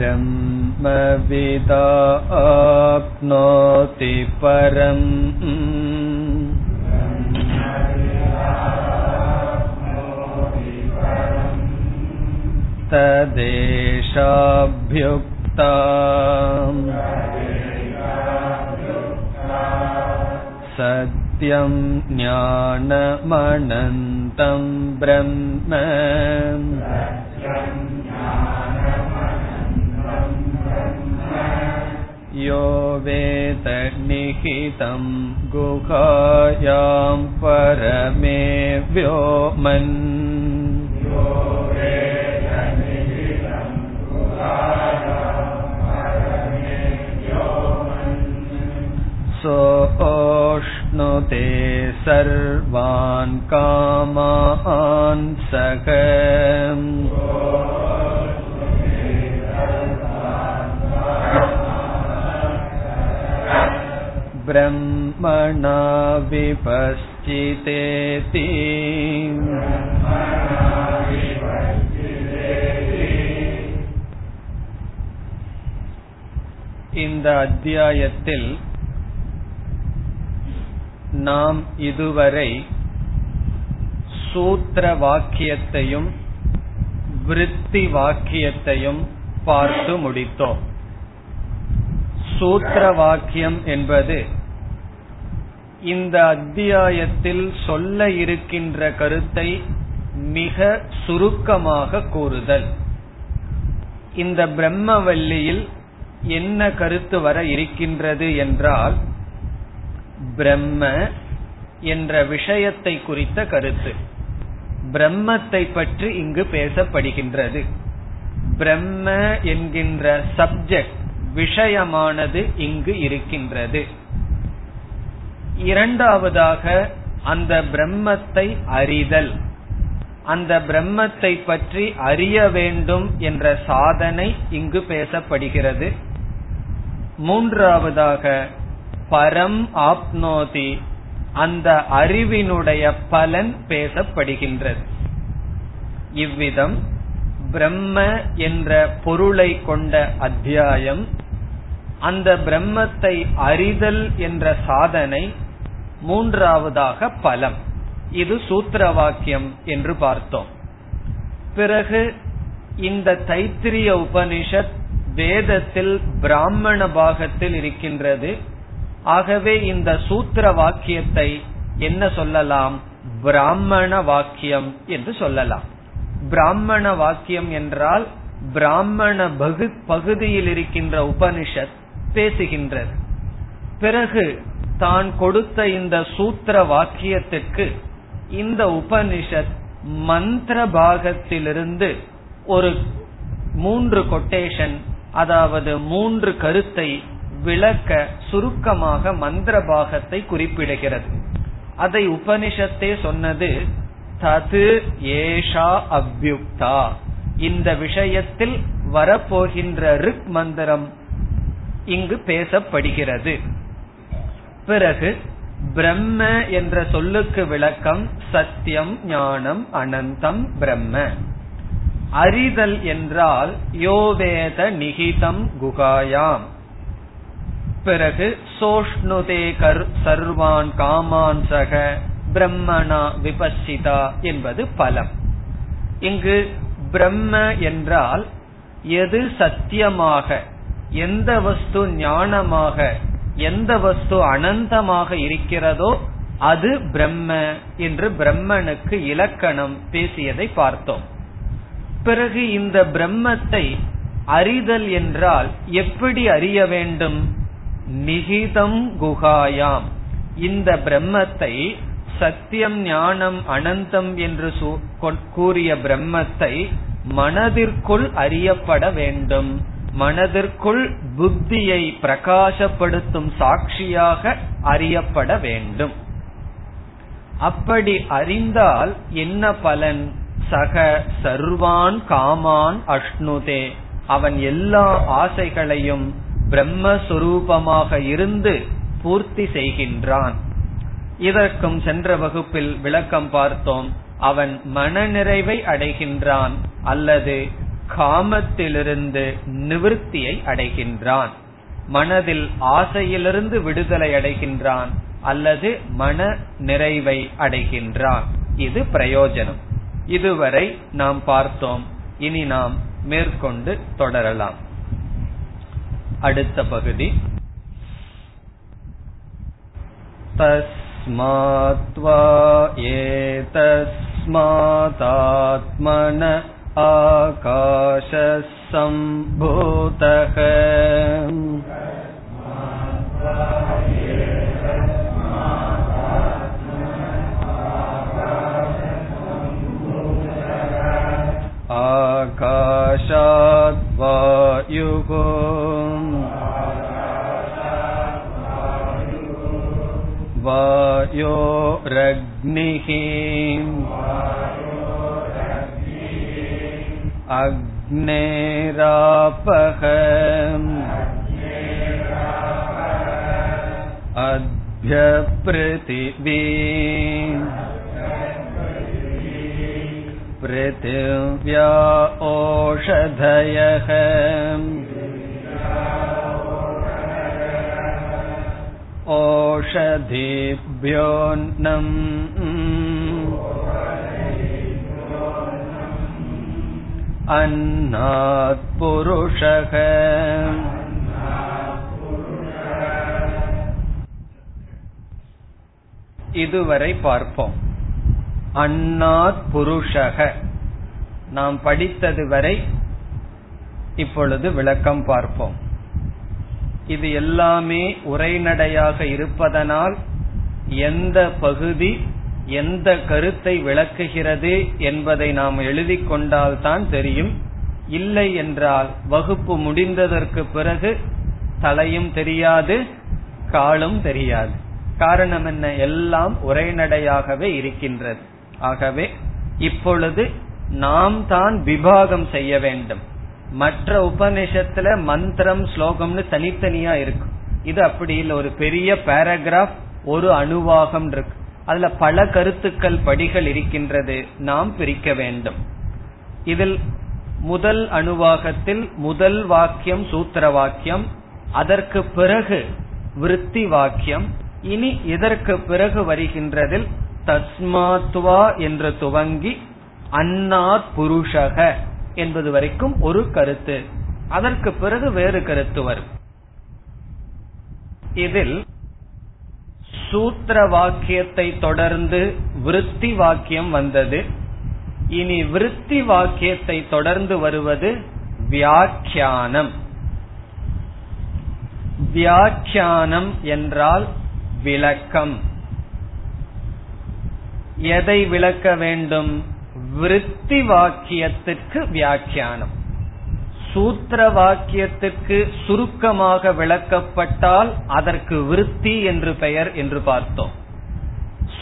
ब्रह्मविदाप्नोति परम् तदेशाभ्युक्ता सत्यं ज्ञानमनन्तं ब्रह्म यो वेद निहितं गुहायां परमे व्योमन् सोऽश्नुते सर्वान् कामान् सख ब्रह्मणा विपश्चितेति இந்த அத்தியாயத்தில் நாம் இதுவரை சூத்திர வாக்கியத்தையும் விருத்தி வாக்கியத்தையும் பார்த்து முடித்தோம் சூத்திர வாக்கியம் என்பது இந்த அத்தியாயத்தில் சொல்ல இருக்கின்ற கருத்தை மிக சுருக்கமாக கூறுதல். இந்த பிரம்மவல்லியில் என்ன கருத்து வர இருக்கின்றது என்றால் பிரம்ம என்ற விஷயத்தை குறித்த கருத்து. பிரம்மத்தை பற்றி இங்கு பேசப்படுகின்றது. பிரம்ம என்கின்ற சப்ஜெக்ட் விஷயமானது இங்கு இருக்கின்றது. இரண்டாவதாக அந்த பிரம்மத்தை அறிதல். அந்த பிரம்மத்தை பற்றி அறிய வேண்டும் என்ற சாதனை இங்கு பேசப்படுகிறது. மூன்றாவதாக பரம் ஆப்னோதி அந்த அறிவினுடைய பலன் பேசப்படுகின்றது. இவ்விதம் பிரம்ம என்ற பொருளை கொண்ட அத்தியாயம் அந்த பிரம்மத்தை அறிதல் என்ற சாதனை மூன்றாவதாக பலம். இது சூத்திர வாக்கியம் என்று பார்த்தோம். பிறகு இந்த தைத்திரிய உபனிஷத் வேதத்தில் பிராமண பாகத்தில் இருக்கின்றது. ஆகவே இந்த சூத்திர வாக்கியத்தை என்ன சொல்லலாம்? பிராமண வாக்கியம் என்று சொல்லலாம். பிராமண வாக்கியம் என்றால் பிராமண பகுதியில் இருக்கின்ற உபனிஷத் பேசுகின்றது. பிறகு தான் கொடுத்த இந்த சூத்திர வாக்கியத்திற்கு இந்த உபனிஷத் மந்திர பாகத்திலிருந்து ஒரு மூன்று கொட்டேஷன் அதாவது மூன்று கருத்தை விளக்க சுருக்கமாக மந்திர பாகத்தை குறிப்பிடுகிறது. அதை உபனிஷத்தே சொன்னது தது ஏஷா அவ்யுக்தா. இந்த விஷயத்தில் வரப்போகின்ற ரிக் மந்திரம் இங்கு பேசப்படுகிறது. பிறகு பிரம்ம என்ற சொல்லுக்கு விளக்கம் சத்தியம் ஞானம் அனந்தம் பிரம்ம. அறிதல் என்றால் யோவேத நிகிதம் குகாயாம். பிறகு சோஷ்ணுதே கர் சர்வான் காமான் சக பிரம்மணா விபசிதா என்பது பலம். இங்கு பிரம்ம என்றால் எது சத்தியமாக எந்த வஸ்து ஞானமாக எந்த வஸ்து அனந்தமாக இருக்கிறதோ அது பிரம்ம என்று பிரம்மனுக்கு இலக்கணம் பேசியதை பார்த்தோம். பிறகு இந்த பிரம்மத்தை அறிதல் என்றால் எப்படி அறிய வேண்டும்? நிகிதம் குகாயாம் இந்த பிரம்மத்தை சத்தியம் ஞானம் அனந்தம் என்று கூறிய பிரம்மத்தை மனதிற்குள் அறியப்பட வேண்டும். மனதிற்குள் புத்தியை பிரகாசப்படுத்தும் சாட்சியாக அறியப்பட வேண்டும். அப்படி அறிந்தால் என்ன பலன்? சக சர்வான் காமான் அஷ்ணுதே. அவன் எல்லா ஆசைகளையும் பிரம்மஸ்வரூபமாக இருந்து பூர்த்தி செய்கின்றான். இதற்கும் சென்ற வகுப்பில் விளக்கம் பார்த்தோம். அவன் மனநிறைவை அடைகின்றான் அல்லது காமத்திலிருந்து நிவிருத்தியை அடைகின்றான் மனதில் ஆசையிலிருந்து விடுதலை அடைகின்றான் அல்லது மன நிறைவை அடைகின்றான் இது பிரயோஜனம் இதுவரை நாம் பார்த்தோம் இனி நாம் மேற்கொண்டு தொடரலாம் அடுத்த பகுதி तस्मात्वा एतस्मादात्मन आकाशः सम्भूतः आकाशाद्वायुः वायोरग्निः अग्नेरापः अभ्यपृथिवी पृथिव्या ओषधयः ओषधीभ्योऽन्नम् அந்நாத் புருஷக இதுவரை பார்ப்போம். அந்நாத் புருஷக நாம் படித்தது வரை இப்பொழுது விளக்கம் பார்ப்போம். இது எல்லாமே உரைநடையாக இருப்பதனால் எந்த பகுதி எந்த கருத்தை விளக்குகிறது என்பதை நாம் எழுதிக் கொண்டால்தான் தெரியும். இல்லை என்றால் வகுப்பு முடிந்ததற்கு பிறகு தலையும் தெரியாது காலும் தெரியாது. காரணம் என்ன? எல்லாம் உரைநடையாகவே இருக்கின்றது. ஆகவே இப்பொழுது நாம் தான் விபாகம் செய்ய வேண்டும். மற்ற உபநிஷத்துல மந்திரம் ஸ்லோகம்னு தனித்தனியா இருக்கும். இது அப்படி இல்லை. ஒரு பெரிய பேராகிராஃப் ஒரு அணுவாகம் இருக்கு. அதுல பல கருத்துக்கள் படிகள் இருக்கின்றது. நாம் பிரிக்க வேண்டும். இதில் முதல் அணுவாகத்தில் முதல் வாக்கியம் சூத்திர வாக்கியம் அதற்கு பிறகு விருத்தி வாக்கியம் இனி இதற்கு பிறகு வருகின்றதில் தஸ்மாத்வா என்று துவங்கி அன்னாத் புருஷக என்பது வரைக்கும் ஒரு கருத்து. அதற்கு பிறகு வேறு கருத்து வரும். இதில் சூத்திர வாக்கியத்தை தொடர்ந்து விருத்தி வாக்கியம் வந்தது. இனி விருத்தி வாக்கியத்தை தொடர்ந்து வருவது வியாக்கியானம். வியாக்கியானம் என்றால் விளக்கம். எதை விளக்க வேண்டும்? விருத்தி வாக்கியத்திற்கு வியாக்கியானம். சூத்திர வாக்கியத்திற்கு சுருக்கமாக விளக்கப்பட்டால் அதற்கு விருத்தி என்று பெயர் என்று பார்த்தோம்.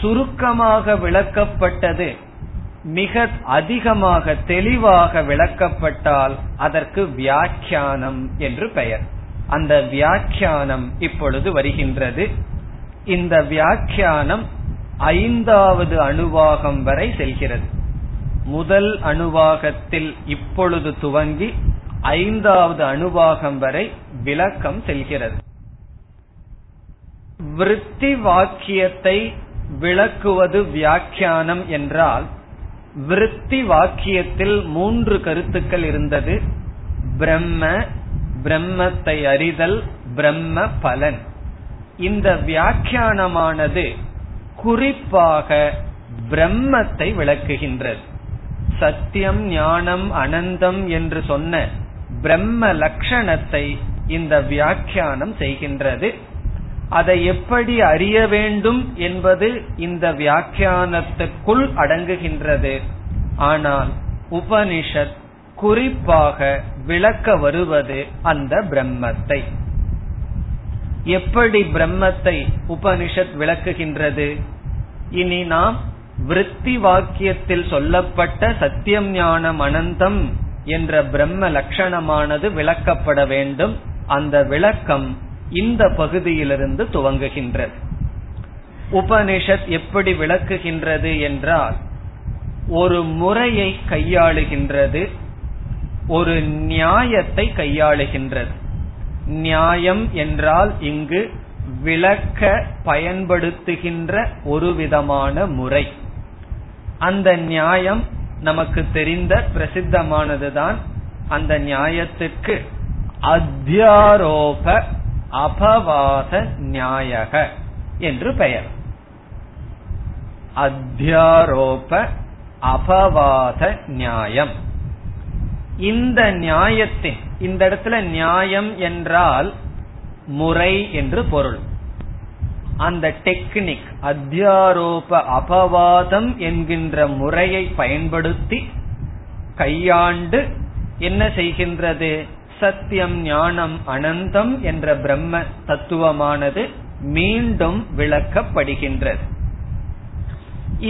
சுருக்கமாக விளக்கப்பட்டது மிக அதிகமாக தெளிவாக விளக்கப்பட்டால் அதற்கு வியாக்கியானம் என்று பெயர். அந்த வியாக்கியானம் இப்பொழுது வருகின்றது. இந்த வியாக்கியானம் ஐந்தாவது அணுவாகம் வரை செல்கிறது. முதல் அணுவாகத்தில் இப்பொழுது துவங்கி ஐந்தாவது அணுவாகம் வரை விளக்கம் செல்கிறது. விருத்தி வாக்கியத்தை விளக்குவது வியாக்கியானம் என்றால் விருத்தி வாக்கியத்தில் மூன்று கருத்துக்கள் இருந்தது. பிரம்ம பிரம்மத்தை அறிதல் பிரம்ம பலன். இந்த வியாக்கியானமானது குறிப்பாக பிரம்மத்தை விளக்குகின்றது. சத்தியம் ஞானம் அனந்தம் என்று சொன்ன பிரம்ம லட்சணத்தை இந்த வியாக்கியானம் செய்கின்றது. அதை எப்படி அறிய வேண்டும் என்பது இந்த வியாக்கியானத்துக்குள் அடங்குகின்றது. ஆனால் உபனிஷத் குறிப்பாக விளக்க வருவது அந்த பிரம்மத்தை. எப்படி பிரம்மத்தை உபனிஷத் விளக்குகின்றது? இனி நாம் விருத்தி வாக்கியத்தில் சொல்லப்பட்ட சத்தியம் ஞானம் அனந்தம் என்ற பிரம்ம லட்சணமானது விளக்கப்பட வேண்டும். அந்த விளக்கம் இந்த பகுதியிலிருந்து துவங்குகின்றது. உபனிஷத் எப்படி விளக்குகின்றது என்றால் ஒரு முறையை கையாளுகின்றது ஒரு நியாயத்தை கையாளுகின்றது. நியாயம் என்றால் இங்கு விளக்க பயன்படுத்துகின்ற ஒரு விதமான முறை. அந்த நியாயம் நமக்கு தெரிந்த பிரசித்தமானதுதான் அந்த நியாயத்துக்கு அத்தியாரோப அபவாத நியாயக என்று பெயர். அத்தியாரோப அபவாத நியாயம். இந்த நியாயத்தின் இந்த இடத்துல நியாயம் என்றால் முறை என்று பொருள். அந்த டெக்னிக் அத்தியாரோப அபவாதம் என்கின்ற முறையை பயன்படுத்தி கையாண்டு என்ன செய்கின்றது? சத்தியம் ஞானம் அனந்தம் என்ற பிரம்ம தத்துவமானது மீண்டும் விளக்கப்படுகின்றது.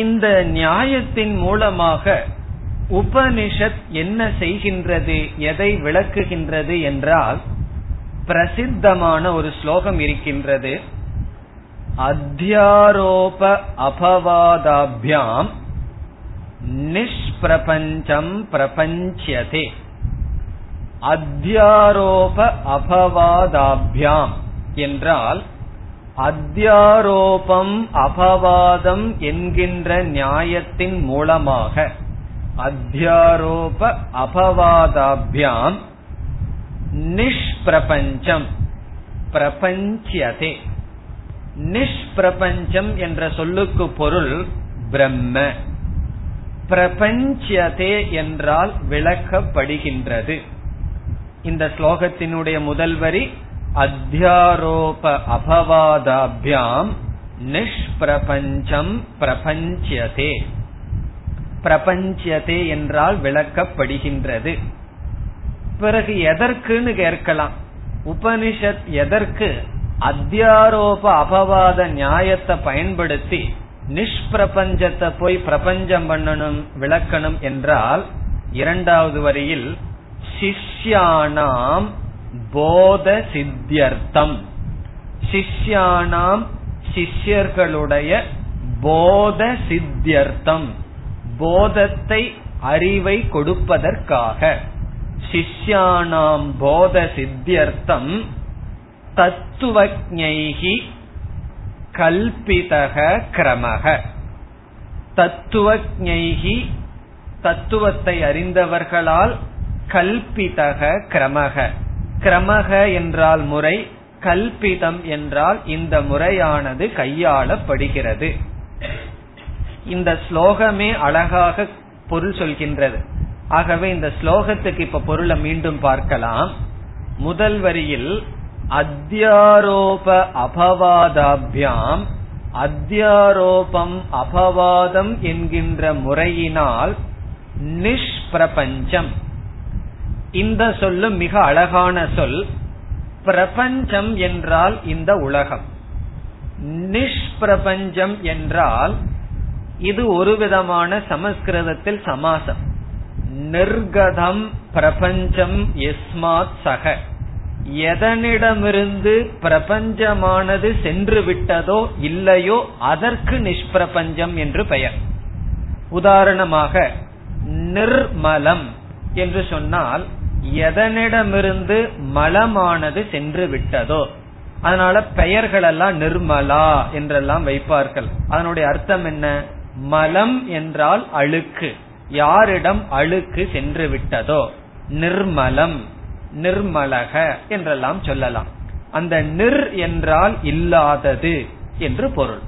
இந்த நியாயத்தின் மூலமாக உபனிஷத் என்ன செய்கின்றது எதை விளக்குகின்றது என்றால் பிரசித்தமான ஒரு ஸ்லோகம் இருக்கின்றது. அத்தியாரோப அபவாதாபியாம் நிஷ்பிரபஞ்சம் பிரபஞ்சதே. அத்தியாரோப அபவாதாபியாம் என்றால் அத்தியாரோபம் அபவாதம் என்கின்ற நியாயத்தின் மூலமாக அத்தியாரோப அபவாதாபியாம் நிஷ்பிரபஞ்சம் பிரபஞ்சதே. நிஷ்பிரபஞ்சம் என்ற சொல்லுக்கு பொருள் பிரம்ம. பிரபஞ்சதே என்றால் விளக்கப்படுகின்றது. இந்த ஸ்லோகத்தினுடைய முதல் வரி அத்தியாரோப அபவாதாபியாம் நிஷ்பிரபஞ்சம் பிரபஞ்சதே. பிரபஞ்சதே என்றால் விளக்கப்படுகின்றது. பிறகு எதற்குன்னு கேட்கலாம். உபனிஷத் எதற்கு? அத்தியாரோப அபவாத நியாயத்தை பயன்படுத்தி நிஷ்பிரபஞ்சத்தை போய் பிரபஞ்சம் பண்ணணும் விளக்கணும் என்றால் இரண்டாவது வரியில் சிஷ்யானாம் போத சித்தியர்த்தம். சிஷ்யானாம் சிஷ்யர்களுடைய போத சித்தியர்த்தம் போதத்தை அறிவை கொடுப்பதற்காக. சிஷ்யானாம் போத சித்தியர்த்தம் தத்துவஜைகி கல்பிதக கிரமக. தத்துவஜைகி தத்துவத்தை அறிந்தவர்களால் கல்பிதக கிரமக. கிரமக என்றால் முறை கல்பிதம் என்றால் இந்த முறையானது கையாளப்படுகிறது. இந்த ஸ்லோகமே அழகாக பொருள் சொல்கின்றது. ஆகவே இந்த ஸ்லோகத்துக்கு இப்ப பொருளை மீண்டும் பார்க்கலாம். முதல் வரியில் அத்தியாரோப அபவாதாபியாம் அத்தியாரோபம் அபவாதம் என்கின்ற முறையினால் நிஷ்பிரபஞ்சம். இந்த சொல்லும் மிக அழகான சொல் பிரபஞ்சம் என்றால் இந்த உலகம். நிஷ்பிரபஞ்சம் என்றால் இது ஒரு விதமான சமஸ்கிருதத்தில் சமாசம். நிர்கதம் பிரபஞ்சம் எஸ்மாத் சக. எதனிடமிருந்து பிரபஞ்சமானது சென்று விட்டதோ இல்லையோ அதற்கு நிஷ்பிரபஞ்சம் என்று பெயர். உதாரணமாக நிர்மலம் என்று சொன்னால் எதனிடமிருந்து மலமானது சென்று விட்டதோ அதனால பெயர்கள் எல்லாம் நிர்மலா என்றெல்லாம் வைப்பார்கள். அதனுடைய அர்த்தம் என்ன? மலம் என்றால் அழுக்கு. யாரிடம் அழுக்கு சென்று விட்டதோ நிர்மலம். நிர்மலக என்றெல்லாம் சொல்லலாம். அந்த நிர் என்றால் இல்லாதது என்று பொருள்.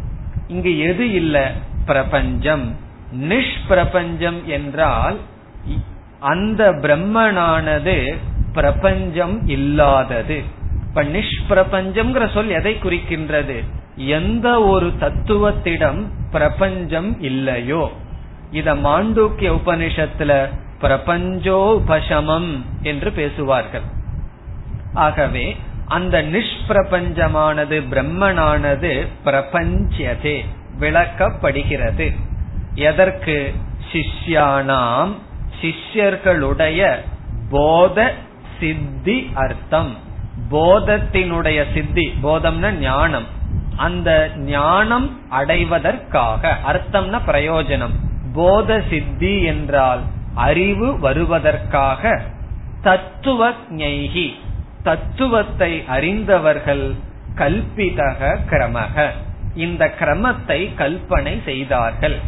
இங்கு எது இல்ல? பிரபஞ்சம். நிஷ்பிரபஞ்சம் என்றால் அந்த பிரம்மனானது பிரபஞ்சம் இல்லாதது. இப்ப நிஷ்பிரபஞ்சம் சொல் எதை குறிக்கின்றது? எந்த ஒரு தத்துவத்திடம் பிரபஞ்சம் இல்லையோ. இத மாண்டூக்கிய உபனிஷத்துல பிரபஞ்சோபசமம் என்று பேசுவார்கள். ஆகவே அந்த நிஷ்பிரபஞ்சமானது பிரம்மனானது பிரபஞ்சதே விளக்கப்படுகிறது. எதற்கு? சிஷ்யானாம் சிஷ்யர்களுடைய போத சித்தி அர்த்தம். போதத்தினுடைய சித்தி போதம்னா ஞானம். அந்த ஞானம் அடைவதற்காக அர்த்தம்னா பிரயோஜனம். போத சித்தி என்றால் அறிவு வருவதற்காக தத்துவ ஞைகி தத்துவத்தை அறிந்தவர்கள் கல்பிதக கிரமக. இந்த கிரமத்தை கல்பனை செய்தார்கள்.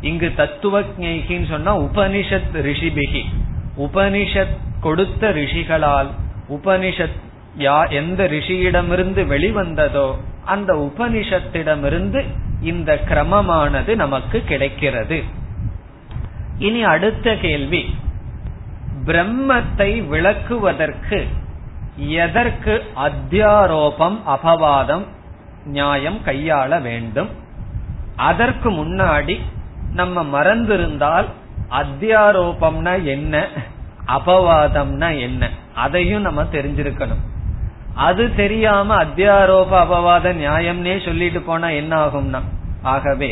இங்கு தத்துவ ஞைகின்னு சொன்னா உபனிஷத் ரிஷிபிகி. உபனிஷத் கொடுத்த ரிஷிகளால் உபனிஷத் யா எந்த ரிஷியிடமிருந்து வெளிவந்ததோ அந்த உபனிஷத்திடமிருந்து இந்த கிரமமானது நமக்கு கிடைக்கிறது. இனி அடுத்த கேள்வி. பிரம்மத்தை விளக்குவதற்கு எதற்கு அத்தியாரோபம் அபவாதம் நியாயம் கையாள வேண்டும்? அதற்கு முன்னாடி நம்ம மறந்திருந்தால் அத்தியாரோபம்னா என்ன அபவாதம்னா என்ன அதையும் நம்ம தெரிஞ்சிருக்கணும். அது தெரியாம அத்தியாரோப அபவாத நியாயம்னே சொல்லிட்டு போனா என்ன ஆகும்னா ஆகவே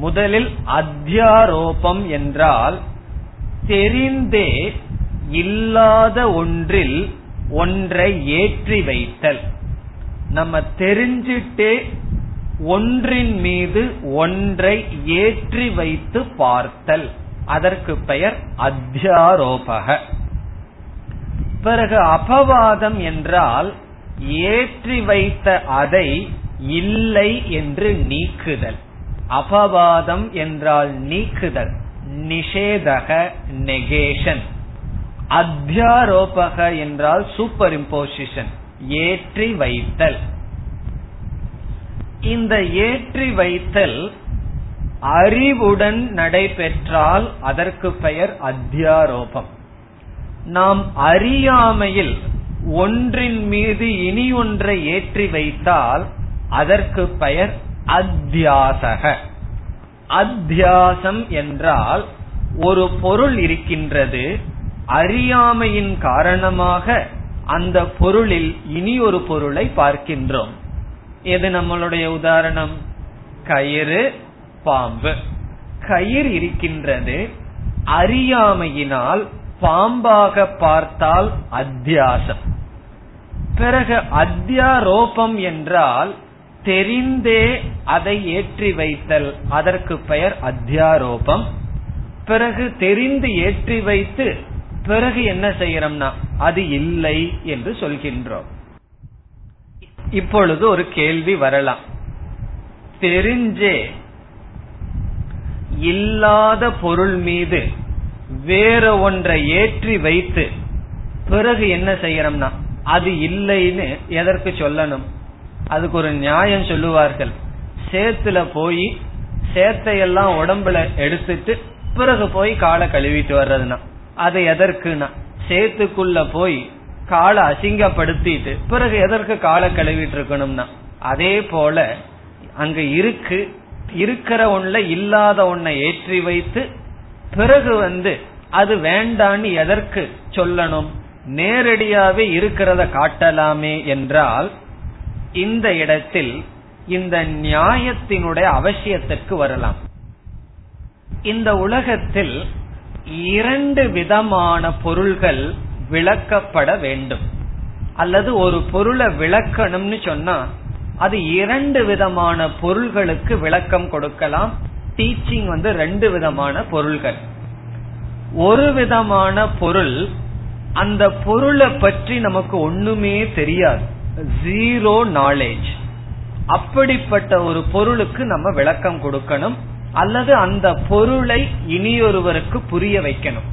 முதலில் அத்தியாரோபம் என்றால் தெரிந்தே இல்லாத ஒன்றில் ஒன்றை ஏற்றி வைத்தல். நம்ம தெரிஞ்சிட்டே ஒன்றின் மீது ஒன்றை ஏற்றி வைத்து பார்த்தல். அதற்கு பெயர் அத்தியாரோபக. பிறகு அபவாதம் என்றால் ஏற்றி வைத்த அதை இல்லை என்று நீக்குதல். அபவாதம் என்றால் நீக்குதல் நிஷேதக நெகேஷன் அத்தியாரோபக என்றால் சூப்பர் இம்போசிஷன் ஏற்றி வைத்தல். இந்த ஏற்றி வைத்தல் அறிவுடன் நடைபெற்றால் அதற்கு பெயர் அத்தியாரோபம். நாம் அறியாமையில் ஒன்றின் மீது இனி ஒன்றை ஏற்றி வைத்தால் அதற்கு பெயர் அத்தியாசக. அத்தியாசம் என்றால் ஒரு பொருள் இருக்கின்றது அறியாமையின் காரணமாக அந்த பொருளில் இனி ஒரு பொருளை பார்க்கின்றோம். எது நம்மளுடைய உதாரணம்? கயிறு பாம்பு. கயிறு இருக்கின்றது அறியாமையினால் பாம்பாக பார்த்தால் அத்தியாசம். பிறகு அத்தியாரோபம் என்றால் தெரிந்தே அதை ஏற்றி வைத்தல். அதற்கு பெயர் அத்தியாரோபம். பிறகு தெரிந்து ஏற்றி வைத்து பிறகு என்ன செய்யறோம்னா அது இல்லை என்று சொல்கின்றோம். இப்பொழுது ஒரு கேள்வி வரலாம். தெரிஞ்சே இல்லாத பொருள் மீது வேற ஒன்றை ஏற்றி வைத்து பிறகு என்ன செய்யறோம்னா அது இல்லைன்னு எதற்கு சொல்லணும்? அதுக்கு ஒரு நியாயம் சொல்லுவார்கள். சேத்துல போய் சேத்தையெல்லாம் உடம்புல எடுத்துட்டு பிறகு போய் காலை கழுவிட்டு வர்றதுனா அது எதற்குனா சேத்துக்குள்ள போய் காலை அசிங்கப்படுத்திட்டு பிறகு எதற்கு காலை கழுவிட்டு இருக்கணும்னா அதே போல அங்க இருக்கு இருக்கிற ஒன்ல இல்லாத ஒன்னை ஏற்றி வைத்து பிறகு வந்து அது வேண்டான்னு எதற்கு சொல்லணும்? நேரடியாவே இருக்கிறத காட்டலாமே என்றால் இந்த இடத்தில் இந்த நியாயத்தினுடைய அவசியத்திற்கு வரலாம். இந்த உலகத்தில் இரண்டு விதமான பொருள்கள் விளக்கப்பட வேண்டும். அல்லது ஒரு பொருளை விளக்கணும்னு சொன்னா அது இரண்டு விதமான பொருள்களுக்கு விளக்கம் கொடுக்கலாம். டீச்சிங் வந்து ரெண்டு விதமான பொருள்கள். ஒரு விதமான பொருள் அந்த பொருளை பற்றி நமக்கு ஒண்ணுமே தெரியாது. ஜீரோ நாலேஜ் அப்படிப்பட்ட ஒரு பொருளுக்கு நம்ம விளக்கம் கொடுக்கணும். அல்லது அந்த பொருளை இனியொருவருக்கு புரிய வைக்கணும்.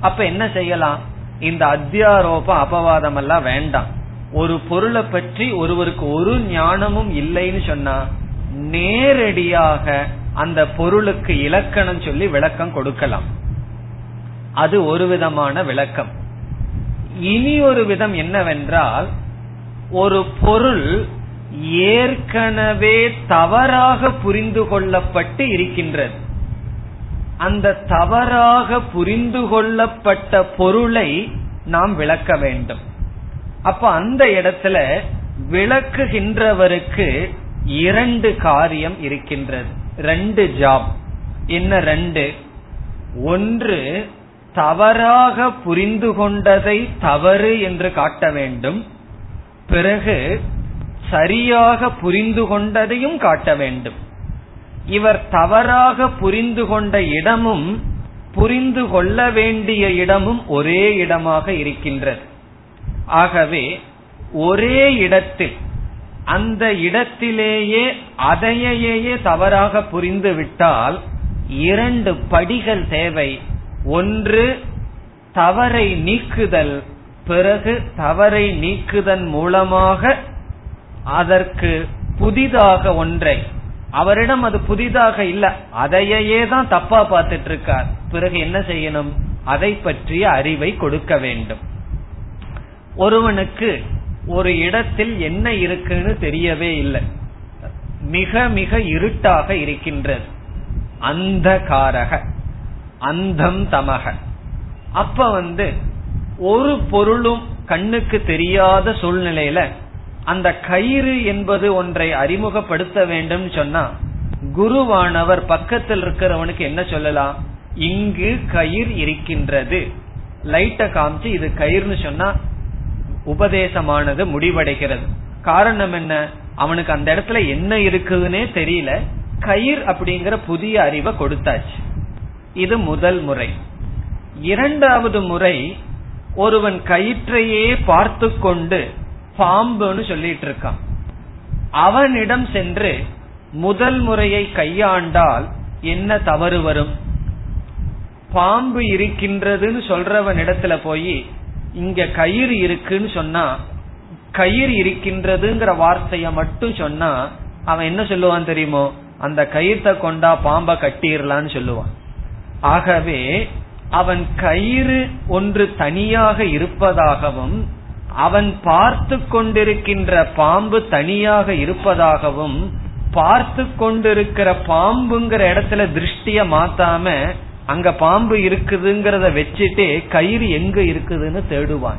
அப்ப என்ன செய்யலாம்? இந்த அத்தியாரோப அபவாதம் எல்லாம் வேண்டாம். ஒரு பொருளை பற்றி ஒருவருக்கு ஒரு ஞானமும் இல்லைன்னு சொன்னா நேரடியாக அந்த பொருளுக்கு இலக்கணம் சொல்லி விளக்கம் கொடுக்கலாம். அது ஒரு விதமான விளக்கம். இனி ஒரு விதம் என்னவென்றால் ஒரு பொருள் ஏற்கனவே தவறாக புரிந்து கொள்ளப்பட்டு இருக்கின்றது. அந்த தவறாக புரிந்து கொள்ளப்பட்ட பொருளை நாம் விளக்க வேண்டும். அப்ப அந்த இடத்துல விளக்குகின்றவருக்கு இரண்டு காரியம் இருக்கின்றது. ரெண்டு ஜாப் என்ன ரெண்டு? ஒன்று தவறாக புரிந்து கொண்டதை தவறு என்று காட்ட வேண்டும். பிறகு சரியாக புரிந்து கொண்டதையும் காட்ட வேண்டும். இவர் தவறாக புரிந்து கொண்ட இடமும் புரிந்து கொள்ள வேண்டிய இடமும் ஒரே இடமாக இருக்கின்றது. ஆகவே ஒரே இடத்தில் அந்த இடத்திலேயே அதையே தவறாக புரிந்து விட்டால் இரண்டு படிகள் தேவை. ஒன்று தவறை நீக்குதல் பிறகு தவறை நீக்குதன் மூலமாக அதற்கு புதிதாக ஒன்றை அவரிடம் அது புதிதாக இல்ல அதையே தான் தப்பா பார்த்துட்டு இருக்கார் பிறகு என்ன செய்யணும்? அதை பற்றிய அறிவை கொடுக்க வேண்டும். ஒருவனுக்கு ஒரு இடத்தில் என்ன இருக்குன்னு தெரியவே இல்லை. மிக மிக இருட்டாக இருக்கின்றது. அந்த காரக அந்தம் தமக. அப்ப வந்து ஒரு பொருளும் கண்ணுக்கு தெரியாத சூழ்நிலையில அந்த கயிறு என்பது ஒன்றை அறிமுகப்படுத்த வேண்டும் சொன்னா குருவானவர் பக்கத்தில் இருக்கிறவனுக்கு என்ன சொல்லலாம்? இங்கு கயிர் இருக்கின்றது. லைட்ட காமிச்சு இது கயிறுன்னு சொன்னா உபதேசமானது முடிவடைகிறது. காரணம் என்ன? அவனுக்கு அந்த இடத்துல என்ன இருக்குதுன்னே தெரியல. கயிர் அப்படிங்கிற புதிய அறிவை கொடுத்தாச்சு. இது முதல் முறை. இரண்டாவது முறை ஒருவன் கயிற்றையே பார்த்து கொண்டு பாம்புன்னு சொல்லிட்டு இருக்கான் அவனிடம் சென்று முதல் முறையை கையாண்டால் என்ன தவறு வரும்? பாம்பு இருக்கின்றதுன்னு சொல்றவன் இடத்துல போய் இங்க கயிறு இருக்குன்னு சொன்னா கயிறு இருக்கின்றதுங்கிற வார்த்தைய மட்டும் சொன்னா அவன் என்ன சொல்லுவான் தெரியுமோ? அந்த கயிற்ற கொண்டா பாம்ப கட்டிடலான்னு சொல்லுவான். ஆகவே அவன் கயிறு ஒன்று தனியாக இருப்பதாகவும் அவன் பார்த்து கொண்டிருக்கின்ற பாம்பு தனியாக இருப்பதாகவும் பார்த்து கொண்டிருக்கிற பாம்புங்கிற இடத்துல திருஷ்டிய மாத்தாம அங்க பாம்பு இருக்குதுங்கிறத வச்சுட்டே கயிறு எங்க இருக்குதுன்னு தேடுவான்.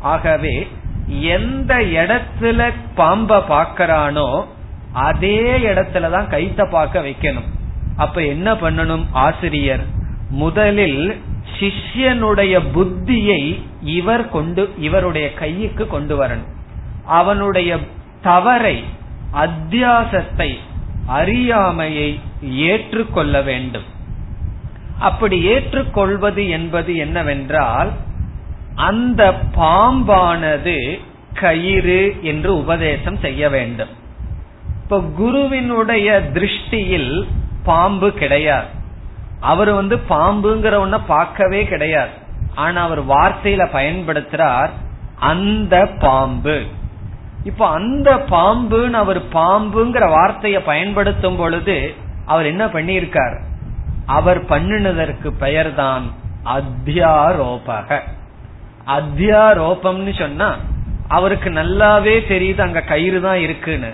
ஆகவே எந்த இடத்துல பாம்ப பாக்கிறானோ அதே இடத்துலதான் கைத்த பார்க்க வைக்கணும். அப்ப என்ன பண்ணணும் ஆசிரியர்? முதலில் சிஷ்யனுடைய புத்தியை இவர் கொண்டு இவருடைய கைக்கு கொண்டு வரணும். அவனுடைய தவறை அத்தியாசத்தை அறியாமையை ஏற்றுக்கொள்ள வேண்டும். அப்படி ஏற்றுக்கொள்வது என்பது என்னவென்றால் அந்த பாம்பானது கயிறு என்று உபதேசம் செய்ய வேண்டும். இப்ப குருவினுடைய திருஷ்டியில் பாம்பு கிடையாது. அவர் வந்து பாம்புங்கிற ஒன்ன பார்க்கவே கிடையாது. ஆனா அவர் வார்த்தையில பயன்படுத்துறார் அந்த பாம்பு. இப்ப அந்த பாம்புன்னு அவர் பாம்புங்கிற வார்த்தையை பயன்படுத்தும் பொழுது அவர் என்ன பண்ணியிருக்கார்? அவர் பண்ணினதற்கு பெயர் தான் அத்தியாரோபக. அத்தியாரோபம்னு சொன்னா அவருக்கு நல்லாவே தெரியுது அங்க கயிறு தான் இருக்குன்னு.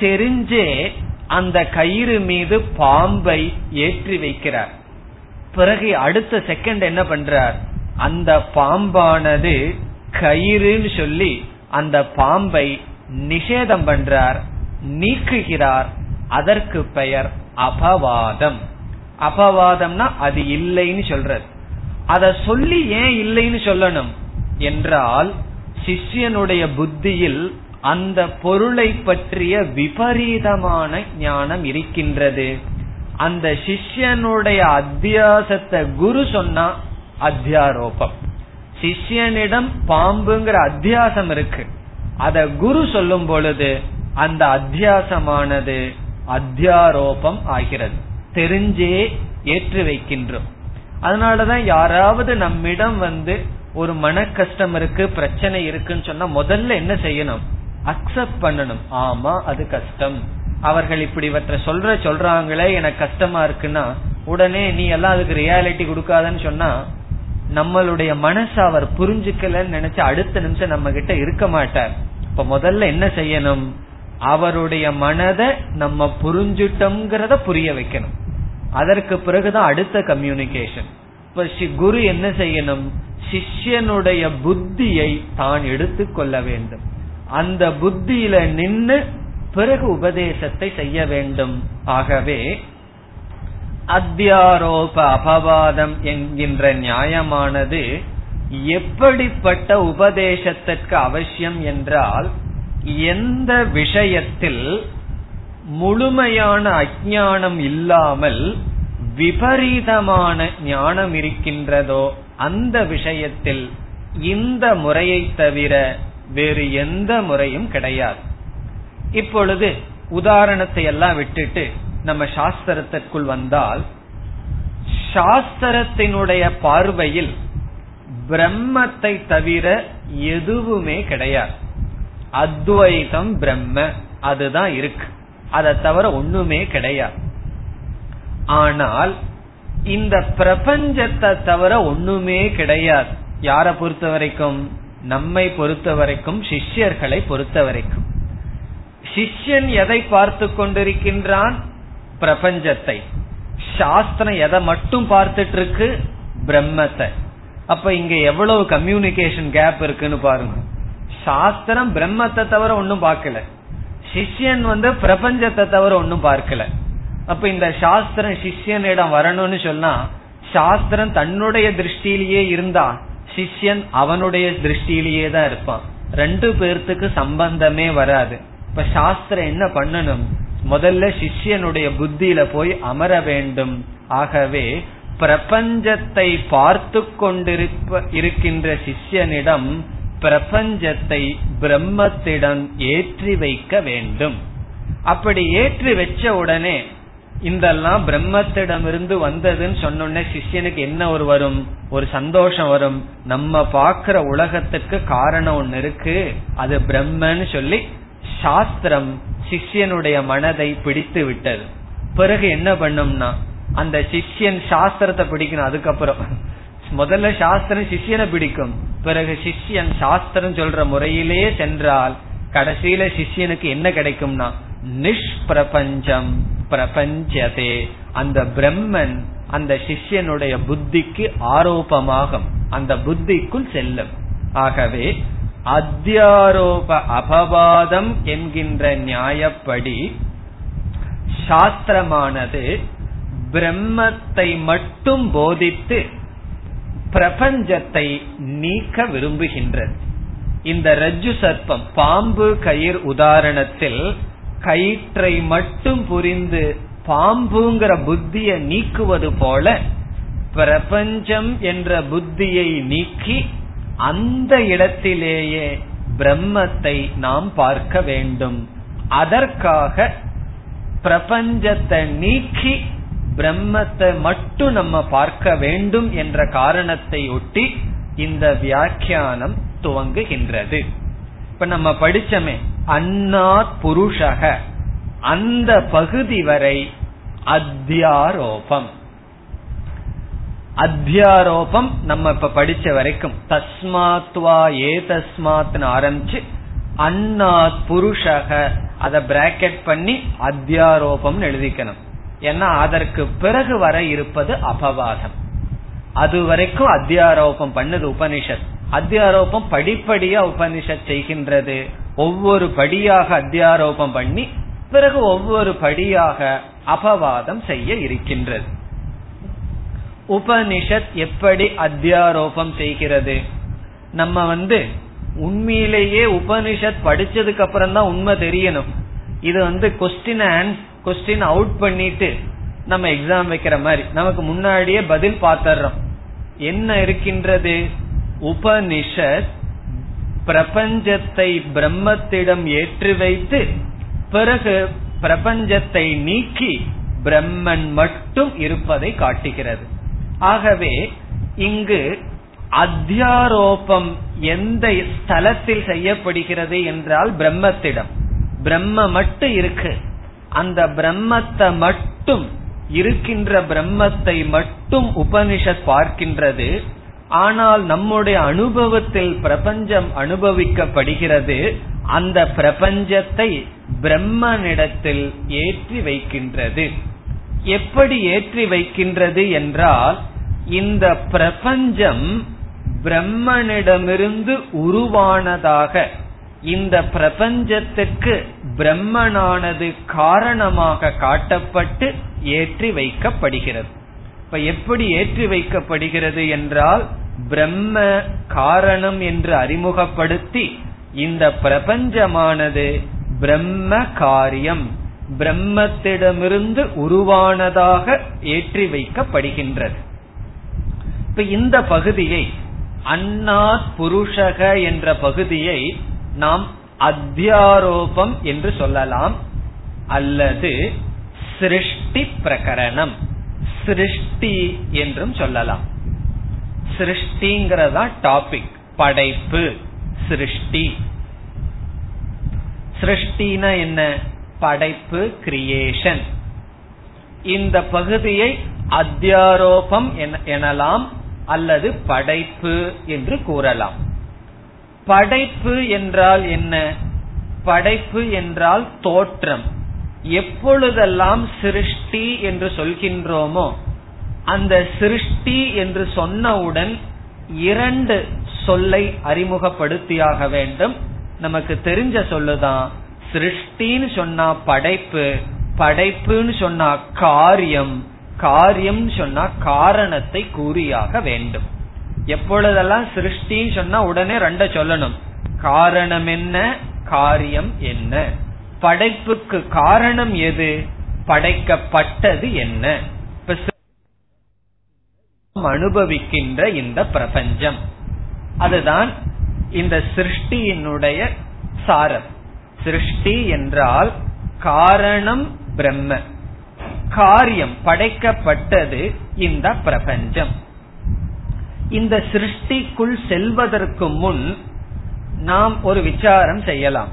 தெரிஞ்சே அந்த கயிறு மீது பாம்பை ஏற்றி வைக்கிறார். பிறகு அடுத்த செகண்ட் என்ன பண்றார்? அந்த பாம்பானது கயிறுன்னு சொல்லி அந்த பாம்பை நிஷேதம் பண்றார் நீக்குகிறார். அதற்கு பெயர் அபவாதம். அபவாதம்னா அது இல்லைன்னு சொல்றது. அத சொல்லி ஏன் இல்லைன்னு சொல்லணும்? என்றால் சிஷ்யனுடைய புத்தியில் அந்த பொருளை பற்றிய விபரீதமான ஞானம் இருக்கின்றது. அந்த சிஷ்யனுடைய அத்தியாசத்தை குரு சொன்னா அத்தியாரோபம். சிஷ்யனிடம் பாம்புங்கிற அத்தியாசம் இருக்கு. அத குரு சொல்லும் பொழுது அந்த அத்தியாசமானது அத்தியாரோபம் ஆகிறது. தெரிஞ்சே ஏற்று வைக்கின்றோம். அதனாலதான் யாராவது நம்மிடம் வந்து ஒரு மன கஷ்டம் இருக்கு பிரச்சனை இருக்குன்னு சொன்னா முதல்ல என்ன செய்யணும்? அக்செப்ட் பண்ணணும். ஆமா அது கஷ்டம். அவர்கள் இப்படி இவற்றை சொல்ற சொல்றாங்களே எனக்கு கஷ்டமா இருக்குன்னா உடனே நீ எல்லாம் அதுக்கு ரியாலிட்டி கொடுக்காதன்னு சொன்னா நம்மளுடைய மனசு அவர் புரிஞ்சுக்கலன்னு நினைச்சு அடுத்த நிமிஷம் நம்ம கிட்ட இருக்க மாட்டார். இப்ப முதல்ல என்ன செய்யணும்? அவருடைய மனதை நம்ம புரிஞ்சுட்டோம்ங்கிறத புரிய வைக்கணும். அதற்கு பிறகுதான் அடுத்த கம்யூனிகேஷன் இப்ப குரு என்ன செய்யணும்? சிஷ்யனுடைய புத்தியை தான் எடுத்துக்கொள்ள வேண்டும். அந்த புத்தியில நின்று பிறகு உபதேசத்தை செய்ய வேண்டும். ஆகவே அத்தியாரோப அபவாதம் என்கின்ற நியாயமானது எப்படிப்பட்ட உபதேசத்திற்கு அவசியம் என்றால் எந்த விஷயத்தில் முழுமையான அஜானம் இல்லாமல் விபரீதமான ஞானம் இருக்கின்றதோ அந்த விஷயத்தில் இந்த முறையை தவிர வேறு எந்த முறையும் கிடையாது. இப்பொழுது உதாரணத்தை எல்லாம் விட்டுட்டு நம்ம சாஸ்திரத்திற்குள் வந்தால் சாஸ்திரத்தினுடைய பார்வையில் பிரம்மத்தை தவிர எதுவுமே கிடையாது. அத்வைதம் பிரம்ம அதுதான் இருக்கு. அதை தவிர ஒண்ணுமே கிடையாது. ஆனால் இந்த பிரபஞ்சத்தை தவிர ஒண்ணுமே கிடையாது. யாரை பொறுத்த வரைக்கும் நம்மை பொறுத்த வரைக்கும் சிஷ்யர்களை பொறுத்த வரைக்கும் சிஷ்யன் எதை பார்த்து கொண்டிருக்கின்றான்? பிரபஞ்சத்தை. சாஸ்திரம் எதை மட்டும் பார்த்துட்டு இருக்கு பிரம்மத்தை. அப்ப இங்க எவ்வளவு கம்யூனிகேஷன் கேப் இருக்குன்னு பாருங்க. சாஸ்திரம் பிரம்மத்தை தவிர ஒன்னும் பார்க்கல. சிஷ்யன் வந்து பிரபஞ்சத்தை தவிர ஒன்னும் பார்க்கல. அப்ப இந்த சாஸ்திரம் சிஷ்யனிடம் வரணும்னு சொன்னா சாஸ்திரம் தன்னுடைய திருஷ்டியிலேயே இருந்தா சிஷ்யன் அவனுடைய திருஷ்டியிலேயே தான் இருப்பான். ரெண்டு பேர்த்துக்கு சம்பந்தமே வராது. இப்ப சாஸ்திரம் என்ன பண்ணணும்? முதல்ல சிஷ்யனுடைய புத்தியில போய் அமர வேண்டும். ஆகவே பிரபஞ்சத்தை பார்த்து கொண்டிருப்ப இருக்கின்ற சிஷ்யனிடம் பிரபஞ்சத்தை பிரம்மத்திடம் ஏற்றி வைக்க வேண்டும். அப்படி ஏற்றி வச்ச உடனே இதெல்லாம் பிரம்மத்திடமிருந்து வந்ததுன்னு சொன்னோடனே சிஷ்யனுக்கு என்ன ஒரு வரும்? ஒரு சந்தோஷம் வரும். நம்ம பாக்குற உலகத்துக்கு காரணம் ஒன்னு இருக்கு. அது பிரம்மன்னு சொல்லி சாஸ்திரம் சிஷ்யனுடைய மனதை பிடித்து விட்டது. பிறகு என்ன பண்ணும்னா அந்த சிஷ்யன் சாஸ்திரத்தை பிடிக்கணும் அதுக்கப்புறம். முதல்ல சாஸ்திரம் சிஷ்யனை பிடிக்கும். பிறகு சிஷ்யன் சாஸ்திரம் சொல்ற முறையிலேயே சென்றால் கடைசியில சிஷ்யனுக்கு என்ன கிடைக்கும்னா நிஷ்பிரபஞ்சம் பிரபஞ்சதே. அந்த பிரம்மன் அந்த சிஷ்யனுடைய புத்திக்கு ஆரோபமாகும். அந்த புத்திக்குள் செல்லும். ஆகவே அத்தியாரோப அபவாதம் என்கின்ற நியாயப்படி சாஸ்திரமானது பிரம்மத்தை மட்டும் போதித்து பிரபஞ்சத்தை நீக்க விரும்புகின்றது. இந்த ரஜ்ஜு சர்ப்பம் பாம்பு கயிர் உதாரணத்தில் கயிற்றை மட்டும் புரிந்து பாம்புங்கிற புத்தியை நீக்குவது போல பிரபஞ்சம் என்ற புத்தியை நீக்கி அந்த இடத்திலேயே பிரம்மத்தை நாம் பார்க்க வேண்டும். அதற்காக பிரபஞ்சத்தை நீக்கி பிரம்மத்தை மட்டும் நம்ம பார்க்க வேண்டும் என்ற காரணத்தை ஒட்டி இந்த வியாக்கியானம் துவங்குகின்றது. இப்ப நம்ம படிச்சமே அன்னாத் புருஷக அந்த பகுதி வரை அத்தியாரோபம். அத்தியாரோபம் நம்ம இப்ப படிச்ச வரைக்கும். தஸ்மாத்வா ஏ தஸ்மாத்னு ஆரம்பிச்சு அன்னாத் புருஷக அத பிராக்கெட் பண்ணி அத்தியாரோபம் எழுதிக்கணும். ஏன்னா அதற்கு பிறகு வர இருப்பது அபவாதம். அது வரைக்கும் அத்தியாரோபம் பண்ணது உபனிஷத். அத்தியாரோபம் படிப்படியா உபனிஷத் செய்கின்றது. ஒவ்வொரு படியாக அத்தியாரோபம் பண்ணி பிறகு ஒவ்வொரு படியாக அபவாதம் செய்ய இருக்கின்றது. உபனிஷத் எப்படி அத்தியாரோபம் செய்கிறது? நம்ம வந்து உண்மையிலேயே உபனிஷத் படிச்சதுக்கு அப்புறம் தான் உண்மை தெரியணும். இது வந்து கொஸ்டின் கொஸ்டின் அவுட் பண்ணிட்டு நம்ம எக்ஸாம் வைக்கிற மாதிரி. நமக்கு முன்னாடியே பதில் பார்த்தர்றோம் என்ன இருக்கின்றது? உபனிஷத் பிரபஞ்சத்தை பிரம்மத்திடம் ஏற்றி வைத்து பிறகு பிரபஞ்சத்தை நீக்கி பிரம்மன் மட்டும் இருப்பதை காட்டுகிறது. ஆகவே இங்கு அத்தியாரோபம் எந்த ஸ்தலத்தில் செய்யப்படுகிறது என்றால் பிரம்மத்திடம். பிரம்ம மட்டும் இருக்கு. அந்த பிரம்மத்தை மட்டும் இருக்கின்ற பிரம்மத்தை மட்டும் உபனிஷத் பார்க்கின்றது. ஆனால் நம்முடைய அனுபவத்தில் பிரபஞ்சம் அனுபவிக்கப்படுகிறது. அந்த பிரபஞ்சத்தை பிரம்மனிடத்தில் ஏற்றி வைக்கின்றது. எப்படி ஏற்றி வைக்கின்றது என்றால் இந்த பிரபஞ்சம் பிரம்மனிடமிருந்து உருவானதாக இந்த பிரபஞ்சத்துக்கு பிரம்மனானது காரணமாக காட்டப்பட்டு ஏற்றி வைக்கப்படுகிறது. இப்ப எப்படி ஏற்றி வைக்கப்படுகிறது என்றால் பிரம்ம காரணம் என்று அறிமுகப்படுத்தி இந்த பிரபஞ்சமானது பிரம்ம காரியம். பிரம்மத்திடமிருந்து உருவானதாக ஏற்றி வைக்கப்படுகின்றது. இப்ப இந்த பகுதியை அன்னாத் புருஷக என்ற பகுதியை நாம் அத்தியாரோபம் என்று சொல்லலாம். அல்லது சிருஷ்டி பிரகரணம் சிருஷ்டி என்றும் சொல்லலாம். சிருஷ்டிங்கிறதா டாபிக் படைப்பு சிருஷ்டி. சிருஷ்டினா என்ன? படைப்பு கிரியேஷன் இந்த பகுதியை அத்தியாரோபம் எனலாம் அல்லது படைப்பு என்று கூறலாம். படைப்பு என்றால் என்ன? படைப்பு என்றால் தோற்றம். எப்பொழுதெல்லாம் சிருஷ்டி என்று சொல்கின்றோமோ அந்த சிருஷ்டி என்று சொன்னவுடன் இரண்டு சொல்லை அறிமுகப்படுத்தியாக வேண்டும். நமக்கு தெரிஞ்ச சொல்லுதான் சிருஷ்டின்னு சொன்னா படைப்பு படைப்புன்னு சொன்னா காரியம் காரியம் சொன்னா காரணத்தை கூறியாக வேண்டும். எப்பொழுதெல்லாம் சிருஷ்டின்னு சொன்னா உடனே ரெண்ட சொல்லணும். காரணம் என்ன காரியம் என்ன? படைப்புக்கு காரணம் எது? படைக்கப்பட்டது என்ன? அனுபவிக்கின்ற இந்த பிரபஞ்சம். அதுதான் இந்த சிருஷ்டியினுடைய சாரம். சிருஷ்டி என்றால் காரணம் பிரம்ம. காரியம் படைக்கப்பட்டது இந்த பிரபஞ்சம். இந்த சிருஷ்டிக்குள் செல்வதற்கு முன் நாம் ஒரு விசாரம் செய்யலாம்.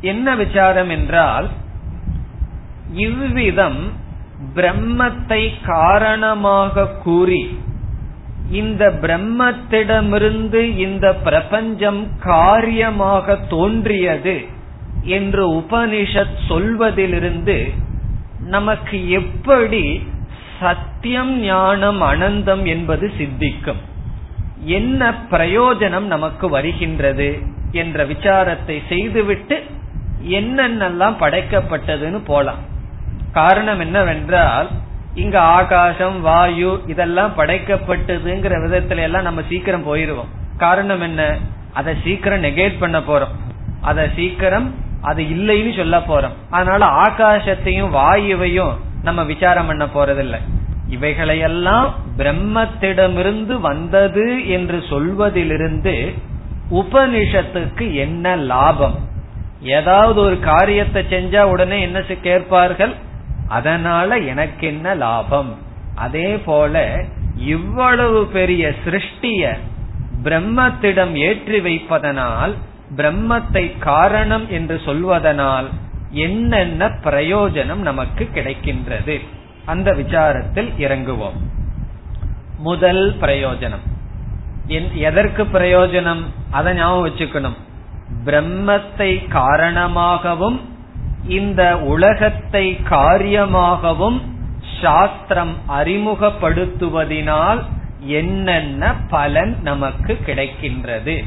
என்ன விசாரம் என்றால் இவ்விதம் பிரம்மத்தை காரணமாக கூறி இந்த பிரம்மத்திடமிருந்து இந்த பிரபஞ்சம் காரியமாக தோன்றியது என்று உபனிஷத் சொல்வதிலிருந்து நமக்கு எப்படி சத்தியம் ஞானம் அனந்தம் என்பது சித்திக்கும்? என்ன பிரயோஜனம் நமக்கு வருகின்றது என்ற விசாரத்தை செய்துவிட்டு என்னென்னலாம் படைக்கப்பட்டதுன்னு போலாம். காரணம் என்னவென்றால் இங்க ஆகாசம் வாயு இதெல்லாம் படைக்கப்பட்டதுங்கிற விதத்துல எல்லாம் நம்ம சீக்கிரம் போயிருவோம். காரணம் என்ன? அதை சீக்கிரம் நெகேட் பண்ண போறோம். அதை சீக்கிரம் அது இல்லைன்னு சொல்ல போறோம். அதனால ஆகாசத்தையும் வாயுவையும் நம்ம விசாரம் பண்ண போறதில்லை. இவைகளையெல்லாம் பிரம்மத்திடமிருந்து வந்தது என்று சொல்வதிலிருந்து உபனிஷத்துக்கு என்ன லாபம்? ஏதாவது ஒரு காரியத்தை செஞ்சா உடனே என்ன கேட்பார்கள்? அதனால எனக்கு என்ன லாபம்? அதே போல இவ்வளவு பெரிய சிருஷ்டிய பிரம்மத்திடம் ஏற்றி வைப்பதனால் பிரம்மத்தை காரணம் என்று சொல்வதனால் என்னென்ன பிரயோஜனம் நமக்கு கிடைக்கின்றது? அந்த விசாரத்தில் இறங்குவோம். முதல் பிரயோஜனம். எதற்கு பிரயோஜனம்? அதை ஞாபகம் வச்சுக்கணும். பிரம்மத்தை காரணமாகவும் இந்த உலகத்தை காரியமாகவும் சாஸ்திரம் அறிமுகப்படுத்துவதினால் என்னென்ன பலன் நமக்கு கிடைக்கின்றது?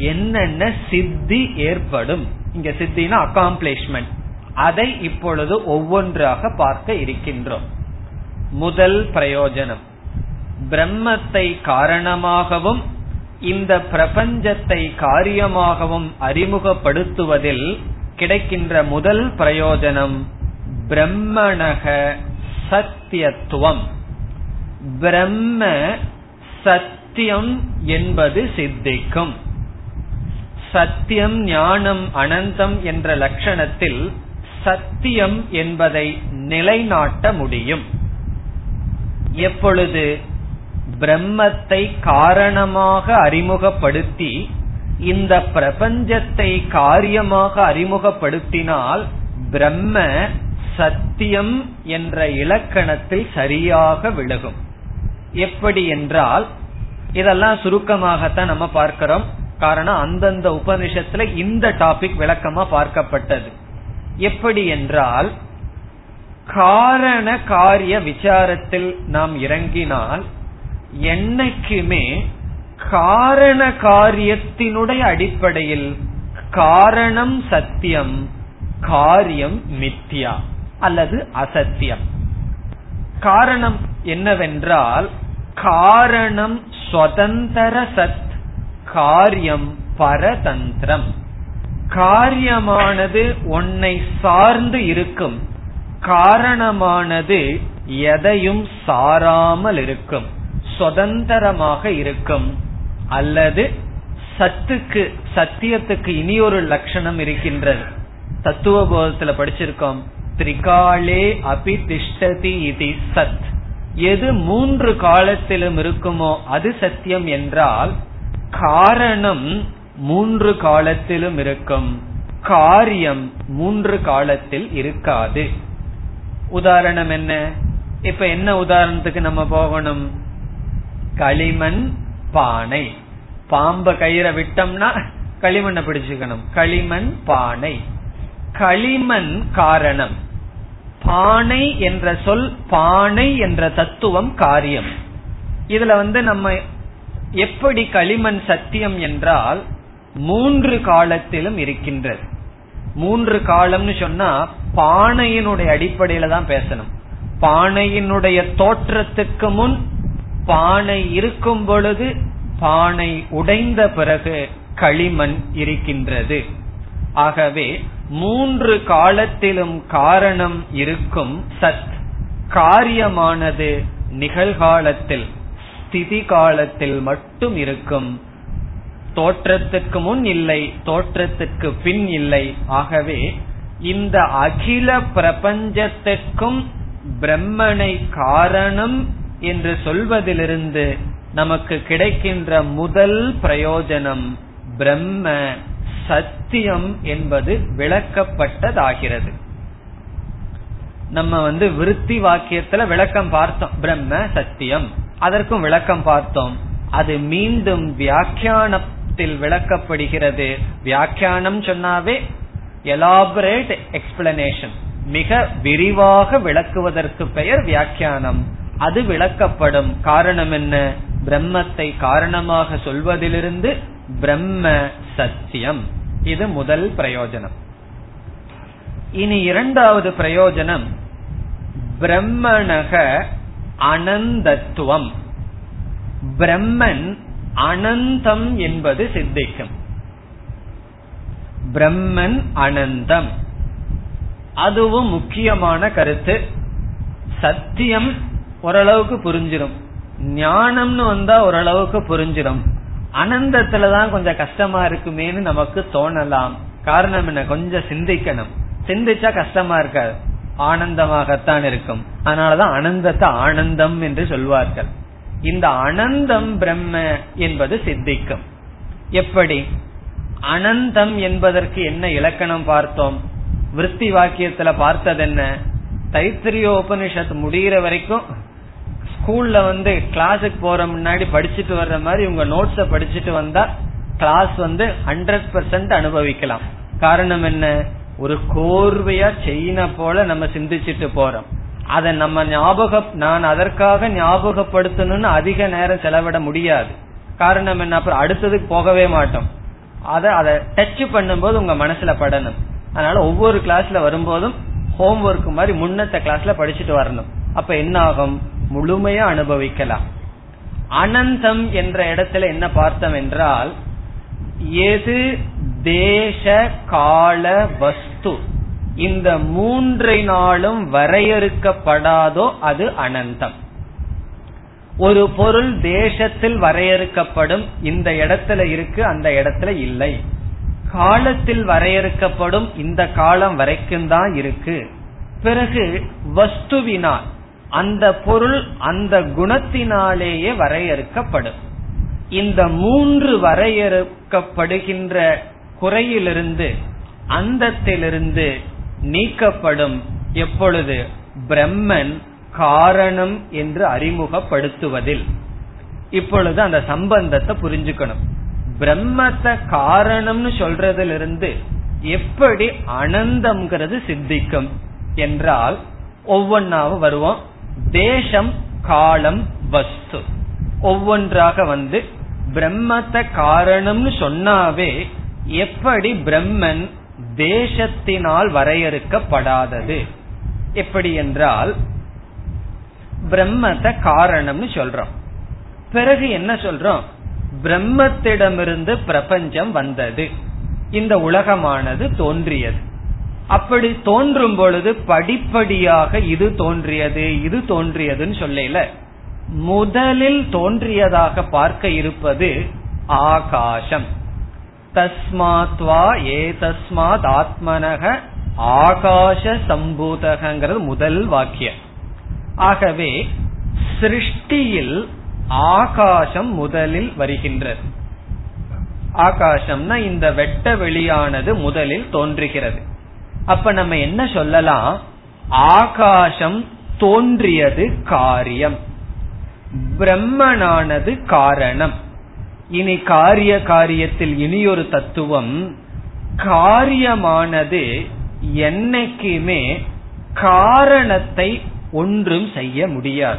என்னென்ன சித்தி ஏற்படும்? இங்க சித்தினா அக்காம்ப்ளிஷ்மெண்ட் அதை இப்பொழுது ஒவ்வொன்றாக பார்க்க இருக்கின்றோம். முதல் பிரயோஜனம். பிரம்மத்தை காரணமாகவும் இந்த பிரபஞ்சத்தை காரியமாகவும் அறிமுகப்படுத்துவதில் கிடைக்கின்ற முதல் பிரயோஜனம் பிரம்மணக சத்தியத்துவம். பிரம்ம சத்தியம் என்பது சித்திக்கும். சத்தியம் ஞானம் அனந்தம் என்ற லட்சணத்தில் சத்தியம் என்பதை நிலைநாட்ட முடியும். எப்பொழுது பிரம்மத்தை காரணமாக அறிமுகப்படுத்தி இந்த பிரபஞ்சத்தை காரியமாக அறிமுகப்படுத்தினால் பிரம்ம சத்தியம் என்ற இலக்கணத்தில் சரியாக விலகும். எப்படி என்றால் இதெல்லாம் சுருக்கமாகத்தான் நம்ம பார்க்கிறோம். காரணம் அந்தந்த உபனிஷத்துல இந்த டாபிக் விளக்கமா பார்க்கப்பட்டது. எப்படி என்றால் காரண காரிய விசாரத்தில் நாம் இறங்கினால் என்னைக்குமே காரண காரியத்தினுடைய அடிப்படையில் காரணம் சத்தியம் காரியம் மித்யா அல்லது அசத்தியம். காரணம் என்னவென்றால் காரணம் சுதந்திர சத்தியம் காரியம் பரதந்திரம். காரியமானது உன்னை சார்ந்து இருக்கும். காரணமானது எதையும் சாராமல் இருக்கும். சுதந்திரமாக இருக்கும். அல்லது சத்துக்கு சத்தியத்துக்கு இனி ஒரு லட்சணம் இருக்கின்றது. தத்துவ போதத்துல படிச்சிருக்கோம். திரிகாலே அபி திஷ்டதி இது சத். எது மூன்று காலத்திலும் இருக்குமோ அது சத்தியம் என்றால் காரணம் மூன்று காலத்திலும் இருக்கும். காரியம் மூன்று காலத்தில் இருக்காது. உதாரணம் என்ன? இப்ப என்ன உதாரணத்துக்கு நம்ம போகணும்? களிமண் பானை. பாம்ப கயிறை விட்டோம்னா களிமண்ணை பிடிச்சுக்கணும். களிமண் பானை. களிமண் காரணம். பானை என்ற சொல் பானை என்ற தத்துவம் காரியம். இதுல வந்து நம்ம எப்படி களிமண் சத்தியம் என்றால் மூன்று காலத்திலும் இருக்கின்றது. மூன்று காலம்னு சொன்னா பானையினுடைய அடிப்படையில தான் பேசணும். பானையினுடைய தோற்றத்துக்கு முன் பானை இருக்கும் பொழுது பானை உடைந்த பிறகு களிமண் இருக்கின்றது. ஆகவே மூன்று காலத்திலும் காரணம் இருக்கும் சத். காரியமானது நிகழ்காலத்தில். ஸ்திதி காலத்தில் மட்டும் இருக்கும். தோற்றத்துக்கு முன் இல்லை தோற்றத்துக்கு பின் இல்லை. ஆகவே இந்த அகில பிரபஞ்சத்திற்கும் பிரம்மனை காரணம் என்று சொல்வதிலிருந்து நமக்கு கிடைக்கின்ற முதல் பிரயோஜனம் பிரம்ம சத்தியம் என்பது விளக்கப்பட்டதாகிறது. நம்ம வந்து விருத்தி வாக்கியத்துல விளக்கம் பார்த்தோம். பிரம்ம சத்தியம். அதற்கும் விளக்கம் பார்த்தோம். அது மீண்டும் வியாக்கியானத்தில் விளக்கப்படுகிறது. வியாக்கியானம் சொன்னாவே எலாபரேட் எக்ஸ்பிளனேஷன் மிக விரிவாக விளக்குவதற்கு பெயர் வியாக்கியானம். அது விளக்கப்படும். காரணம் என்ன? பிரம்மத்தை காரணமாக சொல்வதிலிருந்து பிரம்ம சத்தியம். இது முதல் பிரயோஜனம். இனி இரண்டாவது பிரயோஜனம் பிரம்மணக அனந்தத்துவம். பிரம்மன் அனந்தம் என்பது சித்திக்கும். பிரம்மன் அனந்தம். அதுவும் முக்கியமான கருத்து. சத்தியம் ஓரளவுக்கு புரிஞ்சிடும் ஞானம்னு வந்தா ஓரளவுக்கு புரிஞ்சிடும் அனந்தத்துலதான் கொஞ்சம் கஷ்டமா இருக்குமேன்னு நமக்கு தோணலாம். காரணம் என்ன? கொஞ்சம் சிந்திக்கணும். சிந்திச்சா கஷ்டமா இருக்காது. ஆனந்தமாகத்தான் இருக்கும். அதனாலதான் அனந்தத்தை ஆனந்தம் என்று சொல்வார்கள். இந்த அனந்தம் பிரம்ம என்பது சித்திக்கும். எப்படி? அனந்தம் என்பதற்கு என்ன இலக்கணம் பார்த்தோம்? விற்பி வாக்கியத்துல பார்த்தது என்ன தைத்திரியோபனிஷத் முடிகிற வரைக்கும் ஸ்கூல்ல வந்து கிளாஸுக்கு போற முன்னாடி படிச்சுட்டு வர்ற மாதிரி உங்க நோட்ஸ படிச்சுட்டு வந்தா கிளாஸ் வந்து ஹண்ட்ரட் பர்சன்ட் அனுபவிக்கலாம். காரணம் என்ன? ஒரு கோர்வையா செயின போல நம்ம சிந்திச்சுட்டு போறோம். அதை நம்ம ஞாபகம் நான் அதற்காக ஞாபகப்படுத்தணும்னு அதிக நேரம் செலவிட முடியாது. காரணம் என்ன? அப்புறம் அடுத்ததுக்கு போகவே மாட்டோம். அதை அதை டச் பண்ணும்போது உங்க மனசுல படணும். அதனால ஒவ்வொரு கிளாஸ்ல வரும்போதும் ஹோம் ஒர்க் மாதிரி முன்னத்த கிளாஸ்ல படிச்சுட்டு வரணும். அப்ப என்ன ஆகும் முழுமையா அனுபவிக்கலாம். அனந்தம் என்ற இடத்துல என்ன பார்த்தோம் என்றால் எது தேச கால வஸ்து? இந்த மூன்றை நாளும் வரையறுக்கப்படாதோ அது அனந்தம். ஒரு பொருள் தேசத்தில் வரையறுக்கப்படும் இந்த இடத்துல இருக்கு அந்த இடத்துல இல்லை. காலத்தில் வரையறுக்கப்படும் இந்த காலம் வரைக்கும் தான் இருக்கு. பிறகு வஸ்துவினால் அந்த பொருள் அந்த குணத்தினாலேயே வரையறுக்கப்படும். இந்த மூன்று வரையறுக்கப்படுகின்ற குறையிலிருந்து அந்தத்திலிருந்து நீக்கப்படும் எப்பொழுது? பிரம்மன் காரணம் என்று அறிமுகப்படுத்துவதில். இப்பொழுது அந்த சம்பந்தத்தை புரிஞ்சுக்கணும். பிரம்மத்தை காரணம்னு சொல்றதிலிருந்து எப்படி அனந்தம்ங்கிறது சித்திக்கும் என்றால் ஒவ்வொன்னாவும் வருவோம். தேசம் காலம் வஸ்து. ஒவ்வொன்றாக வந்து பிரம்மத்தை காரணம்னு சொன்னாவே எப்படி பிரம்மன் தேசத்தினால் வரையறுக்கப்படாதது? எப்படி என்றால் பிரம்மத்தை காரணம்னு சொல்றோம். பிறகு என்ன சொல்றோம்? பிரம்மத்திடமிருந்து பிரபஞ்சம் வந்தது. இந்த உலகமானது தோன்றியது. அப்படி தோன்றும் பொழுது படிப்படியாக இது தோன்றியது இது தோன்றியதுன்னு சொல்லல. முதலில் தோன்றியதாக பார்க்க இருப்பது ஆகாசம். தஸ்மாத்வா ஏ தஸ்மாத் ஆத்மனக ஆகாச சம்பூதகங்கிறது முதல் வாக்கியம். ஆகவே சிருஷ்டியில் ஆகாசம் முதலில் வருகின்றது. ஆகாசம்னா இந்த வெட்ட வெளியானது முதலில் தோன்றுகிறது. அப்ப நம்ம என்ன சொல்லலாம்? ஆகாசம் தோன்றியது காரியம். பிரம்மனானது காரணம். இனி காரிய காரியத்தில் இனியொரு தத்துவம் காரியமானது என்னைக்குமே காரணத்தை ஒன்றும் செய்ய முடியாது.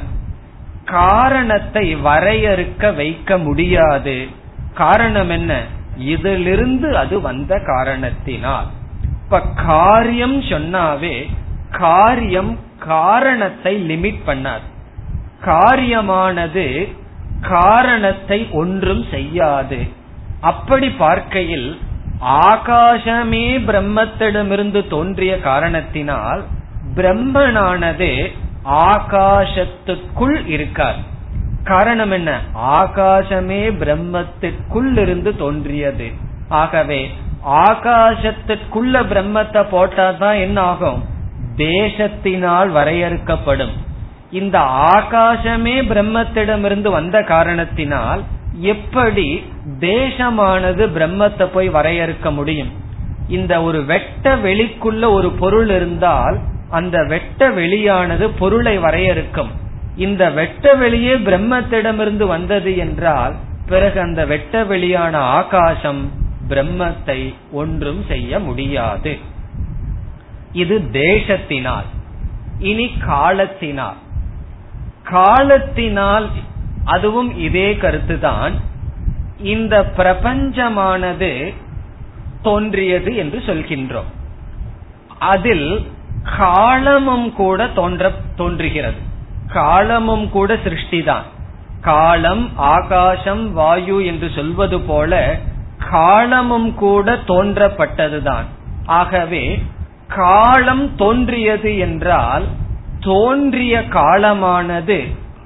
காரணத்தை வரையறுக்க வைக்க முடியாது. காரணம் என்ன? இதிலிருந்து அது வந்த காரணத்தினால். இப்ப காரியம் சொன்னாவே காரியம் காரணத்தை லிமிட் பண்ணாது. காரியமானது காரணத்தை ஒன்றும் செய்யாது. அப்படி பார்க்கையில் ஆகாசமே பிரம்மத்திடமிருந்து தோன்றிய காரணத்தினால் பிரம்மனானது ஆகாசத்துக்குள் இருக்கார். காரணம் என்ன? ஆகாசமே பிரம்மத்துக்குள் இருந்து தோன்றியது. ஆகவே ஆகாசத்துக்குள்ள பிரம்மத்தை போட்டாதான் என்ன ஆகும் தேசத்தினால் வரையறுக்கப்படும். இந்த ஆகாசமே பிரம்மத்திடமிருந்து வந்த காரணத்தினால் எப்படி தேசமானது பிரம்மத்தை போய் வரையறுக்க முடியும்? இந்த ஒரு வெட்ட வெளிக்குள்ள ஒரு பொருள் இருந்தால் அந்த வெட்ட வெளியானது பொருளை வரையறுக்கும். இந்த வெட்ட வெளியே பிரம்மத்திடமிருந்து வந்தது என்றால் பிறகு அந்த வெட்ட வெளியான ஆகாசம் பிரம்மத்தை ஒன்றும் செய்ய முடியாது. இது தேசத்தினால். இனி காலத்தினால். காலத்தினால் அதுவும் இதே கருத்துதான். இந்த பிரபஞ்சமானது தோன்றியது என்று சொல்கின்றோம். அதில் காலமும் கூட தோன்ற தோன்றுகிறது. காலமும் கூட சிருஷ்டிதான். காலம் ஆகாசம் வாயு என்று சொல்வது போல காலமும் கூட தோன்றப்பட்டதுதான். ஆகவே காலம் தோன்றியது என்றால் தோன்றிய காலமானது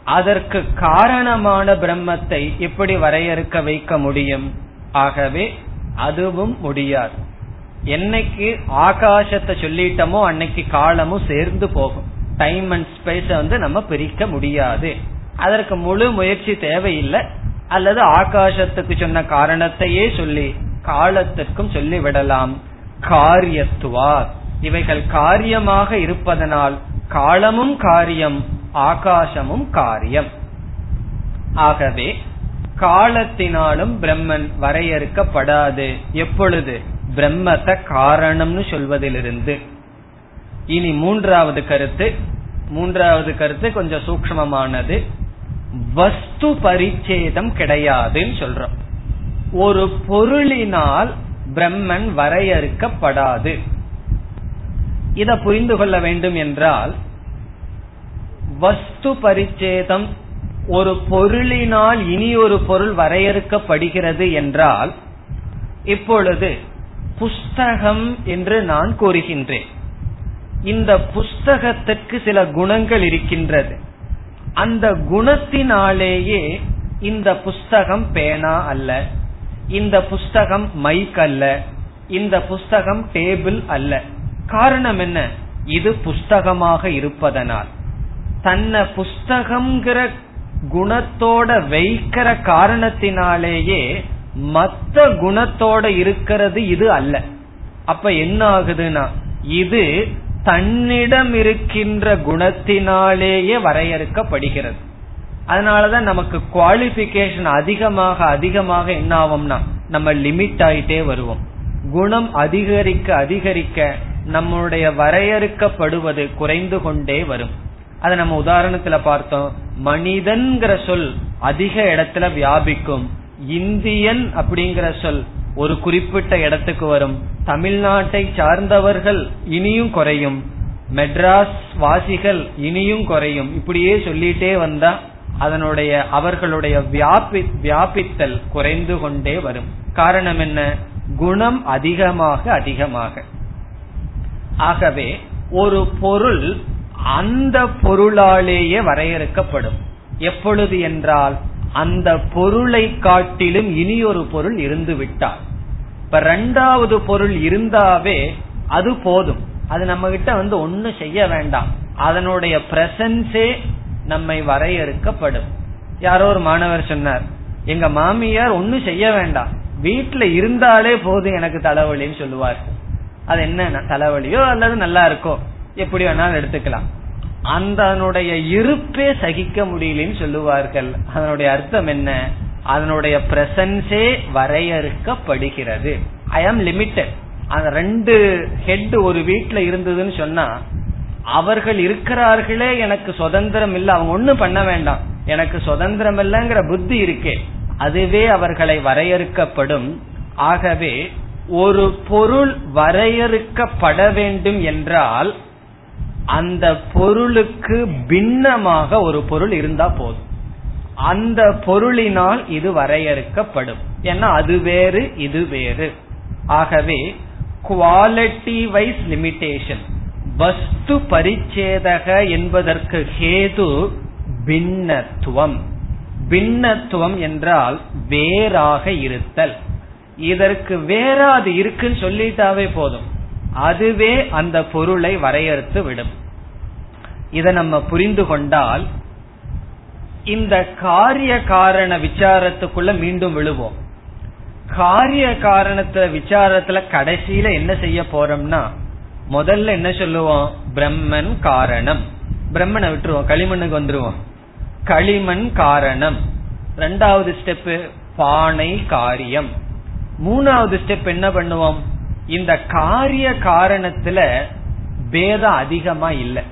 அதற்கு காரணமான பிரம்மத்தை எப்படி வரையறுக்க வைக்க முடியும்? ஆகவே அதுவும் முடியாது. என்னைக்கு ஆகாசத்தை சொல்லிட்டோமோ அன்னைக்கு காலமும் சேர்ந்து போகும். டைம் அண்ட் ஸ்பேஸ வந்து நம்ம பிரிக்க முடியாது. அதற்கு முழு முயற்சி தேவையில்லை. அல்லது ஆகாசத்துக்கு சொன்ன காரணத்தையே சொல்லி காலத்திற்கும் சொல்லி விடலாம் இவைகள் காரியமாக இருப்பதனால் காலமும் காரியம் ஆகாசமும் காரியம். ஆகவே காலத்தினாலும் பிரம்மன் வரையறுக்கப்படாது. எப்பொழுது? பிரம்மத்தை காரணம்னு சொல்வதிலிருந்து. இனி மூன்றாவது கருத்து. மூன்றாவது கருத்து கொஞ்சம் சூக்மமானது வஸ்து பரிச்சேதம் கிடையாதுன்னு சொல்றோம். ஒரு பொருளினால் பிரம்மன் வரையறுக்கப்படாது. இதை புரிந்து கொள்ள வேண்டும் என்றால் வஸ்து பரிச்சேதம் ஒரு பொருளினால் இனி ஒரு பொருள் வரையறுக்கப்படுகிறது என்றால் இப்பொழுது புஸ்தகம் என்று நான் கூறுகின்றேன். இந்த புஸ்தகத்திற்கு சில குணங்கள் இருக்கின்றது. அந்த குணத்தினாலேயே இந்த புஸ்தகம் பேனா அல்ல இந்த புஸ்தகம் மைக் அல்ல இந்த புஸ்தகம் டேபிள் அல்ல. காரணம் என்ன? இது புஸ்தகமாக இருப்பதனால். தன்னை புஸ்தகம்ங்கிற குணத்தோட வைக்கிற காரணத்தினாலேயே மத்த குணத்தோட இருக்கிறது இது அல்ல. அப்ப என்ன ஆகுதுன்னா இது தன்னிடம் இருக்கின்ற குணத்தினாலேயே வரையறுக்கப்படுகிறது. அதனாலதான் நமக்கு குவாலிபிகேஷன் அதிகமாக அதிகமாக என்ன ஆகும்னா நம்ம லிமிட் ஆயிட்டே வருவோம். குணம் அதிகரிக்க அதிகரிக்க நம்முடைய வரையறுக்கப்படுவது குறைந்து கொண்டே வரும். அதை நம்ம உதாரணத்துல பார்த்தோம். மனிதன்கிற சொல் அதிக இடத்துல வியாபிக்கும். இந்தியன் அப்படிங்கிற சொல் ஒரு குறிப்பிட்ட இடத்துக்கு வரும். தமிழ்நாட்டை சார்ந்தவர்கள் இனியும் குறையும். மெட்ராஸ் வாசிகள் இனியும் குறையும். இப்படியே சொல்லிட்டே வந்தா அதனுடைய அவர்களுடைய வியாபி வியாபித்தல் குறைந்து கொண்டே வரும். காரணம் என்ன? குணம் அதிகமாக அதிகமாக. ஆகவே ஒரு பொருள் அந்த பொருளாலேயே வரையறுக்கப்படும். எப்பொழுது என்றால் அந்த பொருளை காட்டிலும் இனி ஒரு பொருள் இருந்து விட்டால் இப்ப ரெண்டாவது பொருள் இருந்தாவே அது போதும். அது நம்ம கிட்ட வந்து ஒன்னும் செய்ய வேண்டாம். அதனுடைய பிரசன்ஸே நம்மை வரையறுக்கப்படும். யாரோ ஒரு மாணவர் சொன்னார் எங்க மாமியார் ஒன்னும் செய்ய வேண்டாம். வீட்டுல இருந்தாலே போதும் எனக்கு தலைவலின்னு சொல்லுவார். அது என்ன தலைவலியோ அல்லது நல்லா இருக்கோ? எப்படி வேணாலும் எடுத்துக்கலாம். அந்த அதனுடைய இருப்பே சகிக்க முடியலன்னு சொல்லுவார்கள். அதனுடைய அர்த்தம் என்ன? அதனுடைய பிரசன்ஸே வரையறுக்கப்படுகிறது. ஐ ஆம் லிமிட்டட் அந்த ரெண்டு ஹெட் ஒரு வீட்டுல இருந்ததுன்னு சொன்னா அவர்கள் இருக்கிறார்களே எனக்கு சுதந்திரம் இல்ல அவங்க ஒண்ணும் பண்ண வேண்டாம். எனக்கு சுதந்திரம் இல்லங்கிற புத்தி இருக்கே. அதுவே அவர்களை வரையறுக்கப்படும். ஆகவே ஒரு பொருள் வரையறுக்கப்பட வேண்டும் என்றால் அந்த பொருளுக்கு பின்னமாக ஒரு பொருள் இருந்தா போதும். அந்த பொருளினால் இது வரையறுக்கப்படும். ஏன்னா அது வேறு இது வேறு. ஆகவே குவாலிட்டி வைஸ் லிமிடேஷன் வஸ்து பரிச்சேதக என்பதற்கு ஹேது பின்னத்துவம். பின்னத்துவம் என்றால் வேறாக இருத்தல். இதற்கு வேறாது இருக்குன்னு சொல்லிட்டாவே போதும். அதுவே அந்த பொருளை வரையறுத்து விடும். இதை நம்ம புரிந்து கொண்டால் இந்த காரிய காரண விசாரத்துக்குள்ள மீண்டும் விழுவோம். காரிய காரணத்துல விசாரத்துல கடைசியில என்ன செய்ய போறோம்னா முதல்ல என்ன சொல்லுவோம்? பிரம்மன் காரணம். பிரம்மனை விட்டுருவோம் களிமண்ணுக்கு வந்துருவோம். களிமண் காரணம். ரெண்டாவது ஸ்டெப் பானை காரியம். மூணாவது ஸ்டெப் என்ன பண்ணுவோம்? இந்த காரிய காரணத்துல பேதம் அதிகமா இல்ல.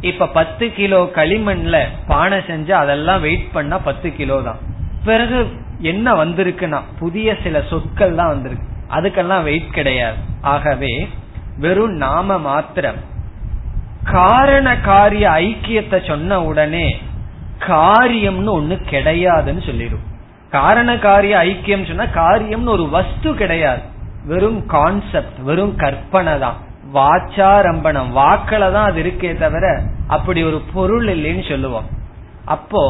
இப்ப பத்து கிலோ களிமண்ல பானை செஞ்சு அதெல்லாம் வெயிட் பண்ணா பத்து கிலோ தான். பிறகு என்ன வந்திருக்குன்னா புதிய சில சொற்கள் தான் வந்திருக்கு. அதுக்கெல்லாம் வெயிட் கிடையாது. ஆகவே வெறும் நாம மாத்திரம் காரண காரிய ஐக்கியத்தை சொன்ன உடனே காரியம்னு ஒண்ணு கிடையாதுன்னு சொல்லிடும் காரண காரிய ஐக்கியம் சொன்னா காரியம்னு ஒரு வஸ்து கிடையாது. வெறும் கான்செப்ட் வெறும் கற்பனை தான். வாச்சாரம்பணம் வாக்கள தான் அது இருக்கே தவிர அப்படி ஒரு பொருள் இல்லைன்னு சொல்லுவோம். அப்போ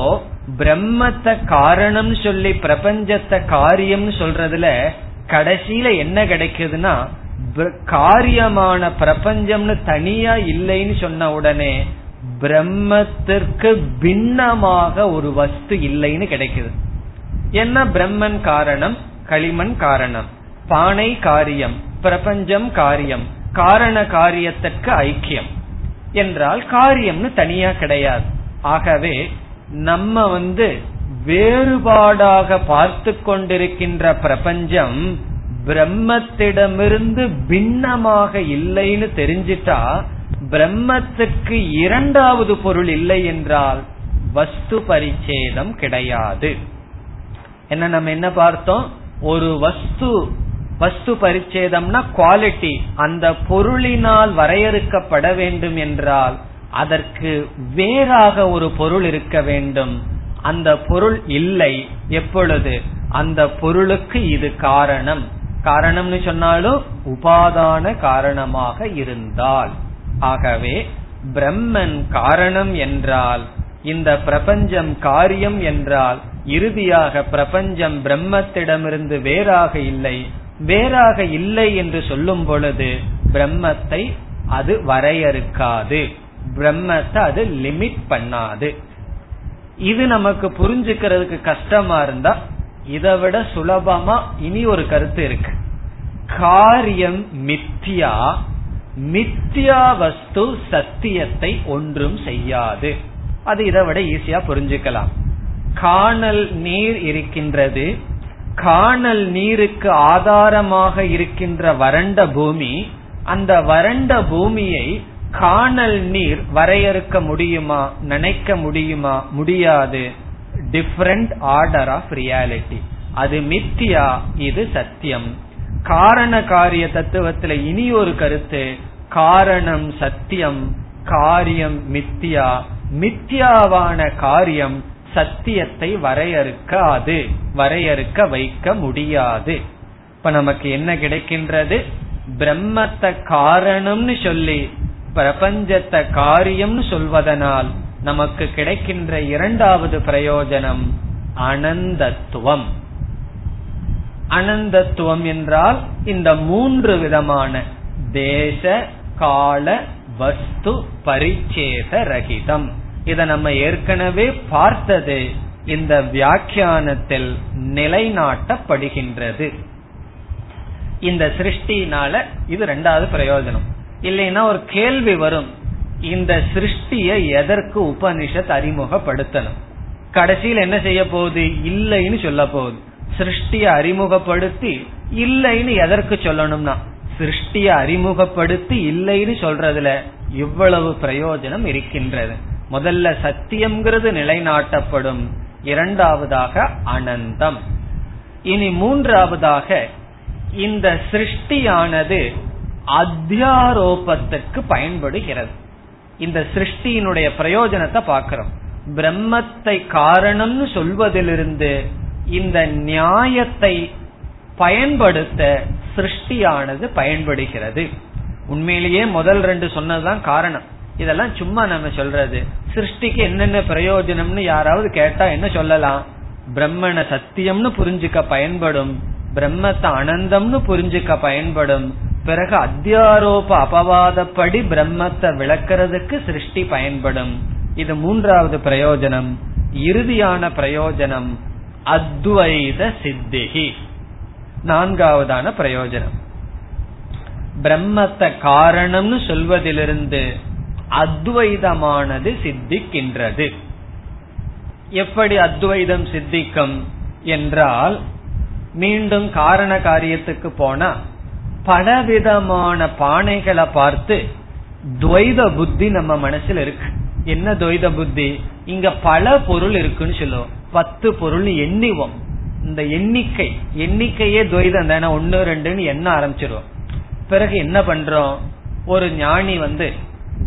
பிரம்மத்தை காரணம் சொல்லி பிரபஞ்சத்தை காரியம்னு சொல்றதுல கடைசியில என்ன கிடைக்குதுன்னா காரியமான பிரபஞ்சம்னு தனியா இல்லைன்னு சொன்ன உடனே பிரம்மத்திற்கு பின்னமாக ஒரு வஸ்து இல்லைன்னு கிடைக்குது. என்ன பிரம்மன் காரணம்? களிமண் காரணம். பானை காரியம் பிரபஞ்சம் காரியம் காரண காரியத்திற்கு ஐக்கியம். என்றால் காரியம்னு தனியா கிடையாது. ஆகவே நம்ம வந்து வேறுபாடாக பார்த்து கொண்டிருக்கின்ற பிரபஞ்சம் பிரம்மத்திடமிருந்து பின்னமாக இல்லைன்னு தெரிஞ்சிட்டா பிரம்மத்துக்கு இரண்டாவது பொருள் இல்லை என்றால் வஸ்து பரிச்சேதம் கிடையாது. என்ன நம்ம என்ன பார்த்தோம்? ஒரு வஸ்து வஸ்து பரிச்சேதம்னா குவாலிட்டி அந்த பொருளினால் வரையறுக்கப்பட வேண்டும் என்றால் அதற்கு வேறாக ஒரு பொருள் இருக்க வேண்டும். அந்த பொருள் இல்லை. எப்பொழுது? அந்த பொருளுக்கு இது காரணம். காரணம்னு சொன்னாலும் உபாதான காரணமாக இருந்தால். ஆகவே பிரம்மன் காரணம் என்றால் இந்த பிரபஞ்சம் காரியம் என்றால் இறுதியாக பிரபஞ்சம் பிரம்மத்திடமிருந்து வேறாக இல்லை. வேறாக இல்லை என்று சொல்லும் பொழுது பிரம்மத்தை அது வரையறுக்காது. பிரம்மத்தை அது லிமிட் பண்ணாது. இது நமக்கு புரிஞ்சுக்கிறதுக்கு கஷ்டமா இருந்தா இதை விட சுலபமா இனி ஒரு கருத்து இருக்கு. காரியம் மித்தியா மித்தியா வஸ்து சத்தியத்தை ஒன்றும் செய்யாது. அது இதை விட ஈஸியா புரிஞ்சுக்கலாம். காணல் நீர் இருக்கின்றது. காணல் நீருக்கு ஆதாரமாக இருக்கின்ற வறண்ட பூமி அந்த வறண்ட பூமியை காணல் நீர் வரையறுக்க முடியுமா நினைக்க முடியுமா முடியாது. டிஃபரண்ட் ஆர்டர் ஆஃப் ரியாலிட்டி அது மித்தியா இது சத்தியம். காரண காரிய தத்துவத்துல இனி ஒரு கருத்து காரணம் சத்தியம் காரியம் மித்தியா. மித்தியாவான காரியம் சத்தியத்தை வரையறுக்காது வரையறுக்க வைக்க முடியாது. இப்ப நமக்கு என்ன கிடைக்கின்றது? பிரம்மத்தை காரணம்னு சொல்லி பிரபஞ்சத்தை காரியம்னு சொல்வதனால் நமக்கு கிடைக்கின்ற இரண்டாவது பிரயோஜனம் அனந்தத்துவம். அனந்தத்துவம் என்றால் இந்த மூன்று விதமான தேச கால வஸ்து பரிச்சேத ரகிதம். இதை நம்ம ஏற்கனவே பார்த்தது இந்த வியாக்கியானத்தில் நிலைநாட்டப்படுகின்றது. இந்த சிருஷ்டினால இது ரெண்டாவது பிரயோஜனம். இல்லைன்னா ஒரு கேள்வி வரும் இந்த சிருஷ்டிய எதற்கு உபனிஷத் அறிமுகப்படுத்தணும்? கடைசியில் என்ன செய்ய போகுது? இல்லைன்னு சொல்ல போகுது. சிருஷ்டிய அறிமுகப்படுத்தி இல்லைன்னு எதற்கு சொல்லணும்னா சிருஷ்டிய அறிமுகப்படுத்தி இல்லைன்னு சொல்றதுல இவ்வளவு பிரயோஜனம் இருக்கின்றது. முதல்ல சத்தியம்ங்கிறது நிலைநாட்டப்படும். இரண்டாவதாக அனந்தம். இனி மூன்றாவதாக இந்த சிருஷ்டியானது அத்தியாரோபத்துக்கு பயன்படுகிறது. இந்த சிருஷ்டியினுடைய பிரயோஜனத்தை பார்க்கிறோம். பிரம்மத்தை காரணம்னு சொல்வதிலிருந்து இந்த நியாயத்தை பயன்படுத்த சிருஷ்டியானது பயன்படுகிறது. உண்மையிலேயே முதல் ரெண்டு சொன்னதுதான் காரணம். இதெல்லாம் சும்மா நம்ம சொல்றது. சிருஷ்டிக்கு என்னென்ன பிரயோஜனம்னு யாராவது கேட்டா என்ன சொல்லலாம்? பிரம்மண சத்தியம்னு புரிஞ்சுக்க பயன்படும் பிரம்மத்தை அனந்தம்னு புரிஞ்சுக்க பயன்படும் பிறகு அத்தியாரோப அபவாதப்படி பிரம்மத்தை விளக்கிறதுக்கு சிருஷ்டி பயன்படும். இது மூன்றாவது பிரயோஜனம். இறுதியான பிரயோஜனம் அத்வைத சித்திகி நான்காவதான பிரயோஜனம். பிரம்மத்தை காரணம்னு சொல்வதிலிருந்து அத்வைதமானது சித்திக்கின்றது. எப்படி அத்வைதம் சித்திக்கும் என்றால் மீண்டும் காரண காரியத்துக்கு போனா பலவிதமான பானைகளை பார்த்து துவைத புத்தி நம்ம மனசுல இருக்கு. என்ன துவைத புத்தி? இங்க பல பொருள் இருக்குன்னு சொல்லுவோம். பத்து பொருள் எண்ணிவோம். இந்த எண்ணிக்கை எண்ணிக்கையே துவைதம் தானே. ஒன்னு ரெண்டுன்னு எண்ண ஆரம்பிச்சிருவோம். பிறகு என்ன பண்றோம்? ஒரு ஞானி வந்து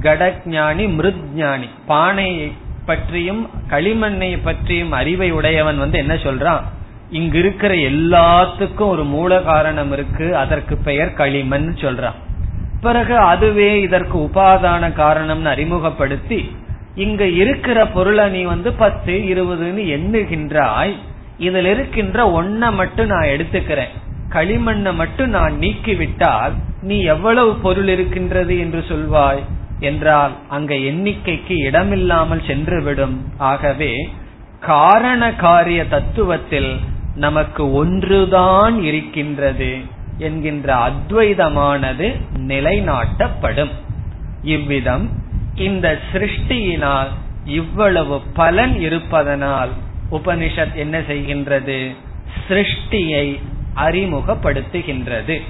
கடக் மிருத்ஞானி. மிருத் ஞானி பானையை பற்றியும் களிமண்ணை பற்றியும் அறிவை உடையவன் வந்து என்ன சொல்றான்? இங்க இருக்கிற எல்லாத்துக்கும் ஒரு மூல காரணம் இருக்கு அதற்கு பெயர் களிமண் சொல்றான். பிறகு அதுவே இதற்கு உபாதான காரணம்னு அறிமுகப்படுத்தி இங்க இருக்கிற பொருளை நீ வந்து பத்து இருபதுன்னு எண்ணுகின்றாய் இதில் இருக்கின்ற ஒன்ன மட்டும் நான் எடுத்துக்கிறேன். களிமண்ணை மட்டும் நான் நீக்கிவிட்டால் நீ எவ்வளவு பொருள் இருக்கின்றது என்று சொல்வாய்? என்றால் அங்க எண்ணிக்கைக்கு இடமில்லாமல் சென்றுவிடும். ஆகவே காரண காரிய தத்துவத்தில் நமக்கு ஒன்றுதான் இருக்கின்றது என்கின்ற அத்வைதமானது நிலைநாட்டப்படும். இவ்விதம் இந்த சிருஷ்டியினால் இவ்வளவு பலன் இருப்பதனால் உபனிஷத் என்ன செய்கின்றது? சிருஷ்டியை அறிமுகப்படுத்துகின்றது.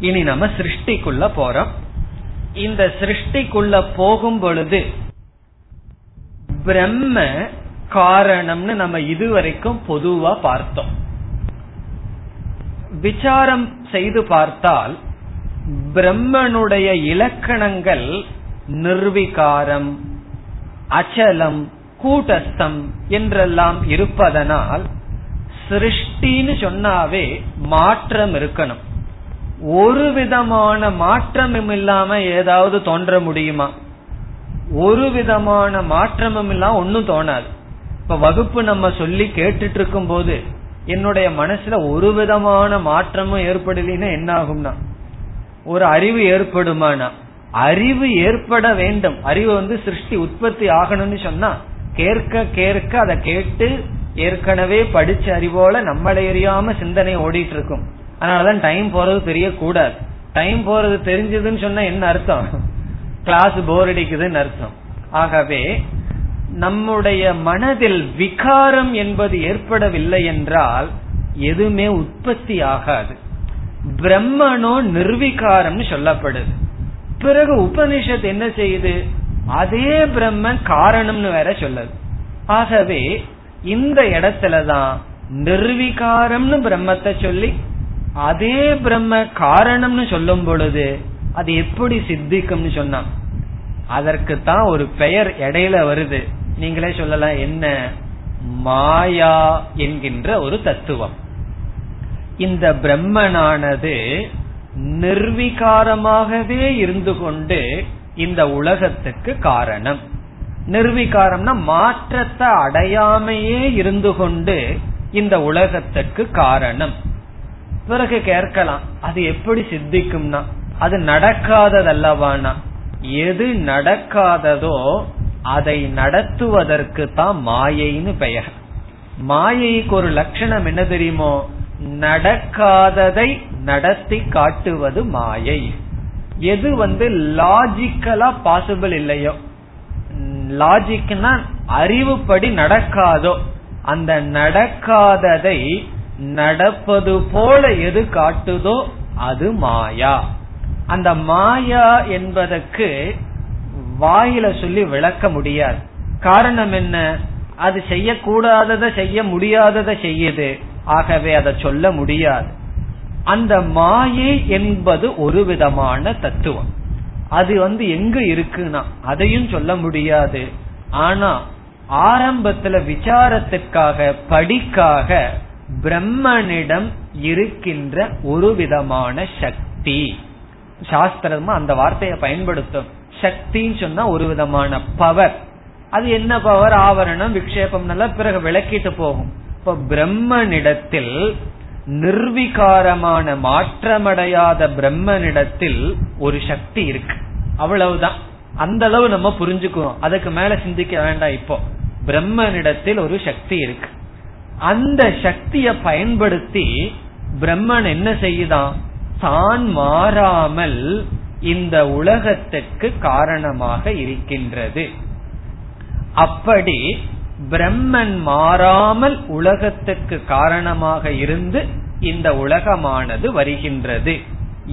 இனி நம்ம சிருஷ்டிக்குள்ள போறோம். இந்த சிருஷ்டிக்குள்ள போகும் பொழுது பிரம்ம காரணம்னு நம்ம இதுவரைக்கும் பொதுவா பார்த்தோம். விசாரம் செய்து பார்த்தால் பிரம்மனுடைய இலக்கணங்கள் நிர்விகாரம் அச்சலம் கூட்டஸ்தம் என்றெல்லாம் இருப்பதனால் சிருஷ்டின்னு சொன்னாவே மாற்றம் இருக்கணும். ஒரு விதமான மாற்றமும் இல்லாம ஏதாவது தோன்ற முடியுமா? ஒரு விதமான மாற்றமும் இல்லாம ஒன்னும் தோணாது. இப்ப வகுப்பு நம்ம சொல்லி கேட்டுட்டு இருக்கும் போது என்னுடைய மனசுல ஒரு விதமான மாற்றமும் ஏற்படலைன்னா என்ன ஆகும்னா? ஒரு அறிவு ஏற்படுமானா? அறிவு ஏற்பட வேண்டும். அறிவு வந்து சிருஷ்டி உற்பத்தி ஆகணும்னு சொன்னா கேட்க கேட்க அதை கேட்டு ஏற்கனவே படிச்ச அறிவோல நம்மளை எறியாம சிந்தனை ஓடிட்டு இருக்கும் அதனாலதான் டைம் போறது தெரியக்கூடாது டைம் போறது தெரிஞ்சதுன்னு சொன்னா என்ன அர்த்தம்? கிளாஸ் போர் அடிக்குதுன்னு அர்த்தம். ஆகவே நம்முடைய மனதில் விகாரம் என்பது ஏற்படவில்லை என்றால் எதுவுமே உற்பத்தி ஆகாது. பிரம்மனோ நிர்விகாரம்னு சொல்லப்படுது. பிறகு உபனிஷத் என்ன செய்யுது? அதே பிரம்மன் காரணம்னு வேற சொல்லுது. ஆகவே இந்த இடத்துலதான் நிர்விகாரம்னு பிரம்மத்தை சொல்லி அதே பிரம்ம காரணம்னு சொல்லும் பொழுது அது எப்படி சித்திக்கும்னு சொன்னா. அதற்கு தான் ஒரு பெயர் இடையில வருது. நீங்களே சொல்லலாம் என்ன? மாயா என்கின்ற ஒரு தத்துவம். இந்த பிரம்மனானது நிர்விகாரமாகவே இருந்து கொண்டு இந்த உலகத்துக்கு காரணம். நிர்விகாரம்னா மாற்றத்தை அடையாமையே இருந்து கொண்டு இந்த உலகத்துக்கு காரணம். பிறகு கேட்கலாம் அது எப்படி சித்திக்கும்னா அது நடக்காததல்லவானா எது நடக்காததோ அதை நடத்துவதற்கு தான் மாயைன்னு பெயர். மாயைக்கு ஒரு லட்சணம் என்ன தெரியுமோ? நடக்காததை நடத்தி காட்டுவது மாயை. எது வந்து லாஜிக்கலா பாசிபிள் இல்லையோ? லாஜிக்னா அறிவுப்படி நடக்காதோ அந்த நடக்காததை நடப்பது போல எது காட்டுதோ அது மாயா. அந்த மாயா என்பதற்கு வாயில சொல்லி விளக்க முடியாது. காரணம் என்ன? அது செய்யக்கூடாததை செய்ய முடியாததை செய்யுது. ஆகவே அதை சொல்ல முடியாது. அந்த மாயை என்பது ஒரு விதமான தத்துவம். அது வந்து எங்க இருக்குன்னா அதையும் சொல்ல முடியாது. ஆனா ஆரம்பத்துல விசாரத்திற்காக படிக்காக பிரம்மனிடம் இருக்கின்ற ஒரு விதமான சக்தி. சாஸ்திரமா அந்த வார்த்தையை பயன்படுத்தும். சக்தின்னு சொன்னா ஒரு விதமான பவர் அது என்ன பவர் ஆவரணம் விக்ஷேபம் பிறகு விளக்கிட்டு போகும். இப்ப பிரம்மனிடத்தில் நிர்விகாரமான மாற்றமடையாத பிரம்மனிடத்தில் ஒரு சக்தி இருக்கு. அவ்வளவுதான். அந்த அளவு நம்ம புரிஞ்சுக்குவோம் அதுக்கு மேல சிந்திக்க வேண்டாம் இப்போ. பிரம்மனிடத்தில் ஒரு சக்தி இருக்கு. அந்த சக்தியை பயன்படுத்தி பிரம்மன் என்ன செய்யுதான் தான் மாறாமல் இந்த உலகத்துக்கு காரணமாக இருக்கின்றது. அப்படி பிரம்மன் மாறாமல் உலகத்துக்கு காரணமாக இருந்து இந்த உலகமானது வருகின்றது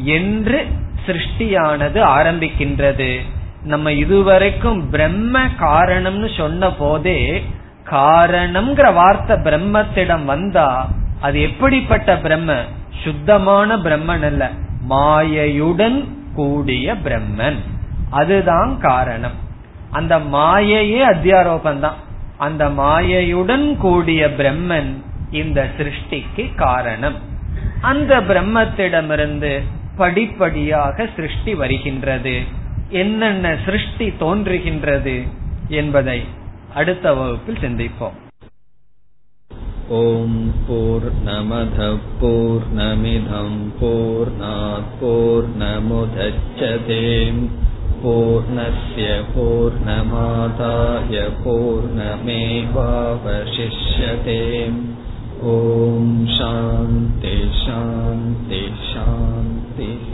என்று சிருஷ்டியானது ஆரம்பிக்கின்றது. நம்ம இதுவரைக்கும் பிரம்ம காரணம்னு சொன்ன போதே காரணம்ங்கிற வார்த்தை பிரம்மத்திடம் வந்தா அது எப்படிப்பட்ட பிரம்ம? சுத்தமான பிரம்மன் அல்ல. மாயையுடன் கூடிய பிரம்மன். அதுதான் காரணம். அந்த மாயையே அத்தியாரோபம் தான். அந்த மாயையுடன் கூடிய பிரம்மன் இந்த சிருஷ்டிக்கு காரணம். அந்த பிரம்மத்திடமிருந்து படிப்படியாக சிருஷ்டி வருகின்றது. என்னென்ன சிருஷ்டி தோன்றுகின்றது என்பதை அடுத்த வகுப்பில் சிந்திப்போம் ॐ पूर्णमधः पूर्णमिधम् पूर्णात् पूर्णमुदच्छते पूर्णस्य पूर्णमादाय पूर्णमेवावशिष्यते ॐ शान्ति शान्ति शान्तिः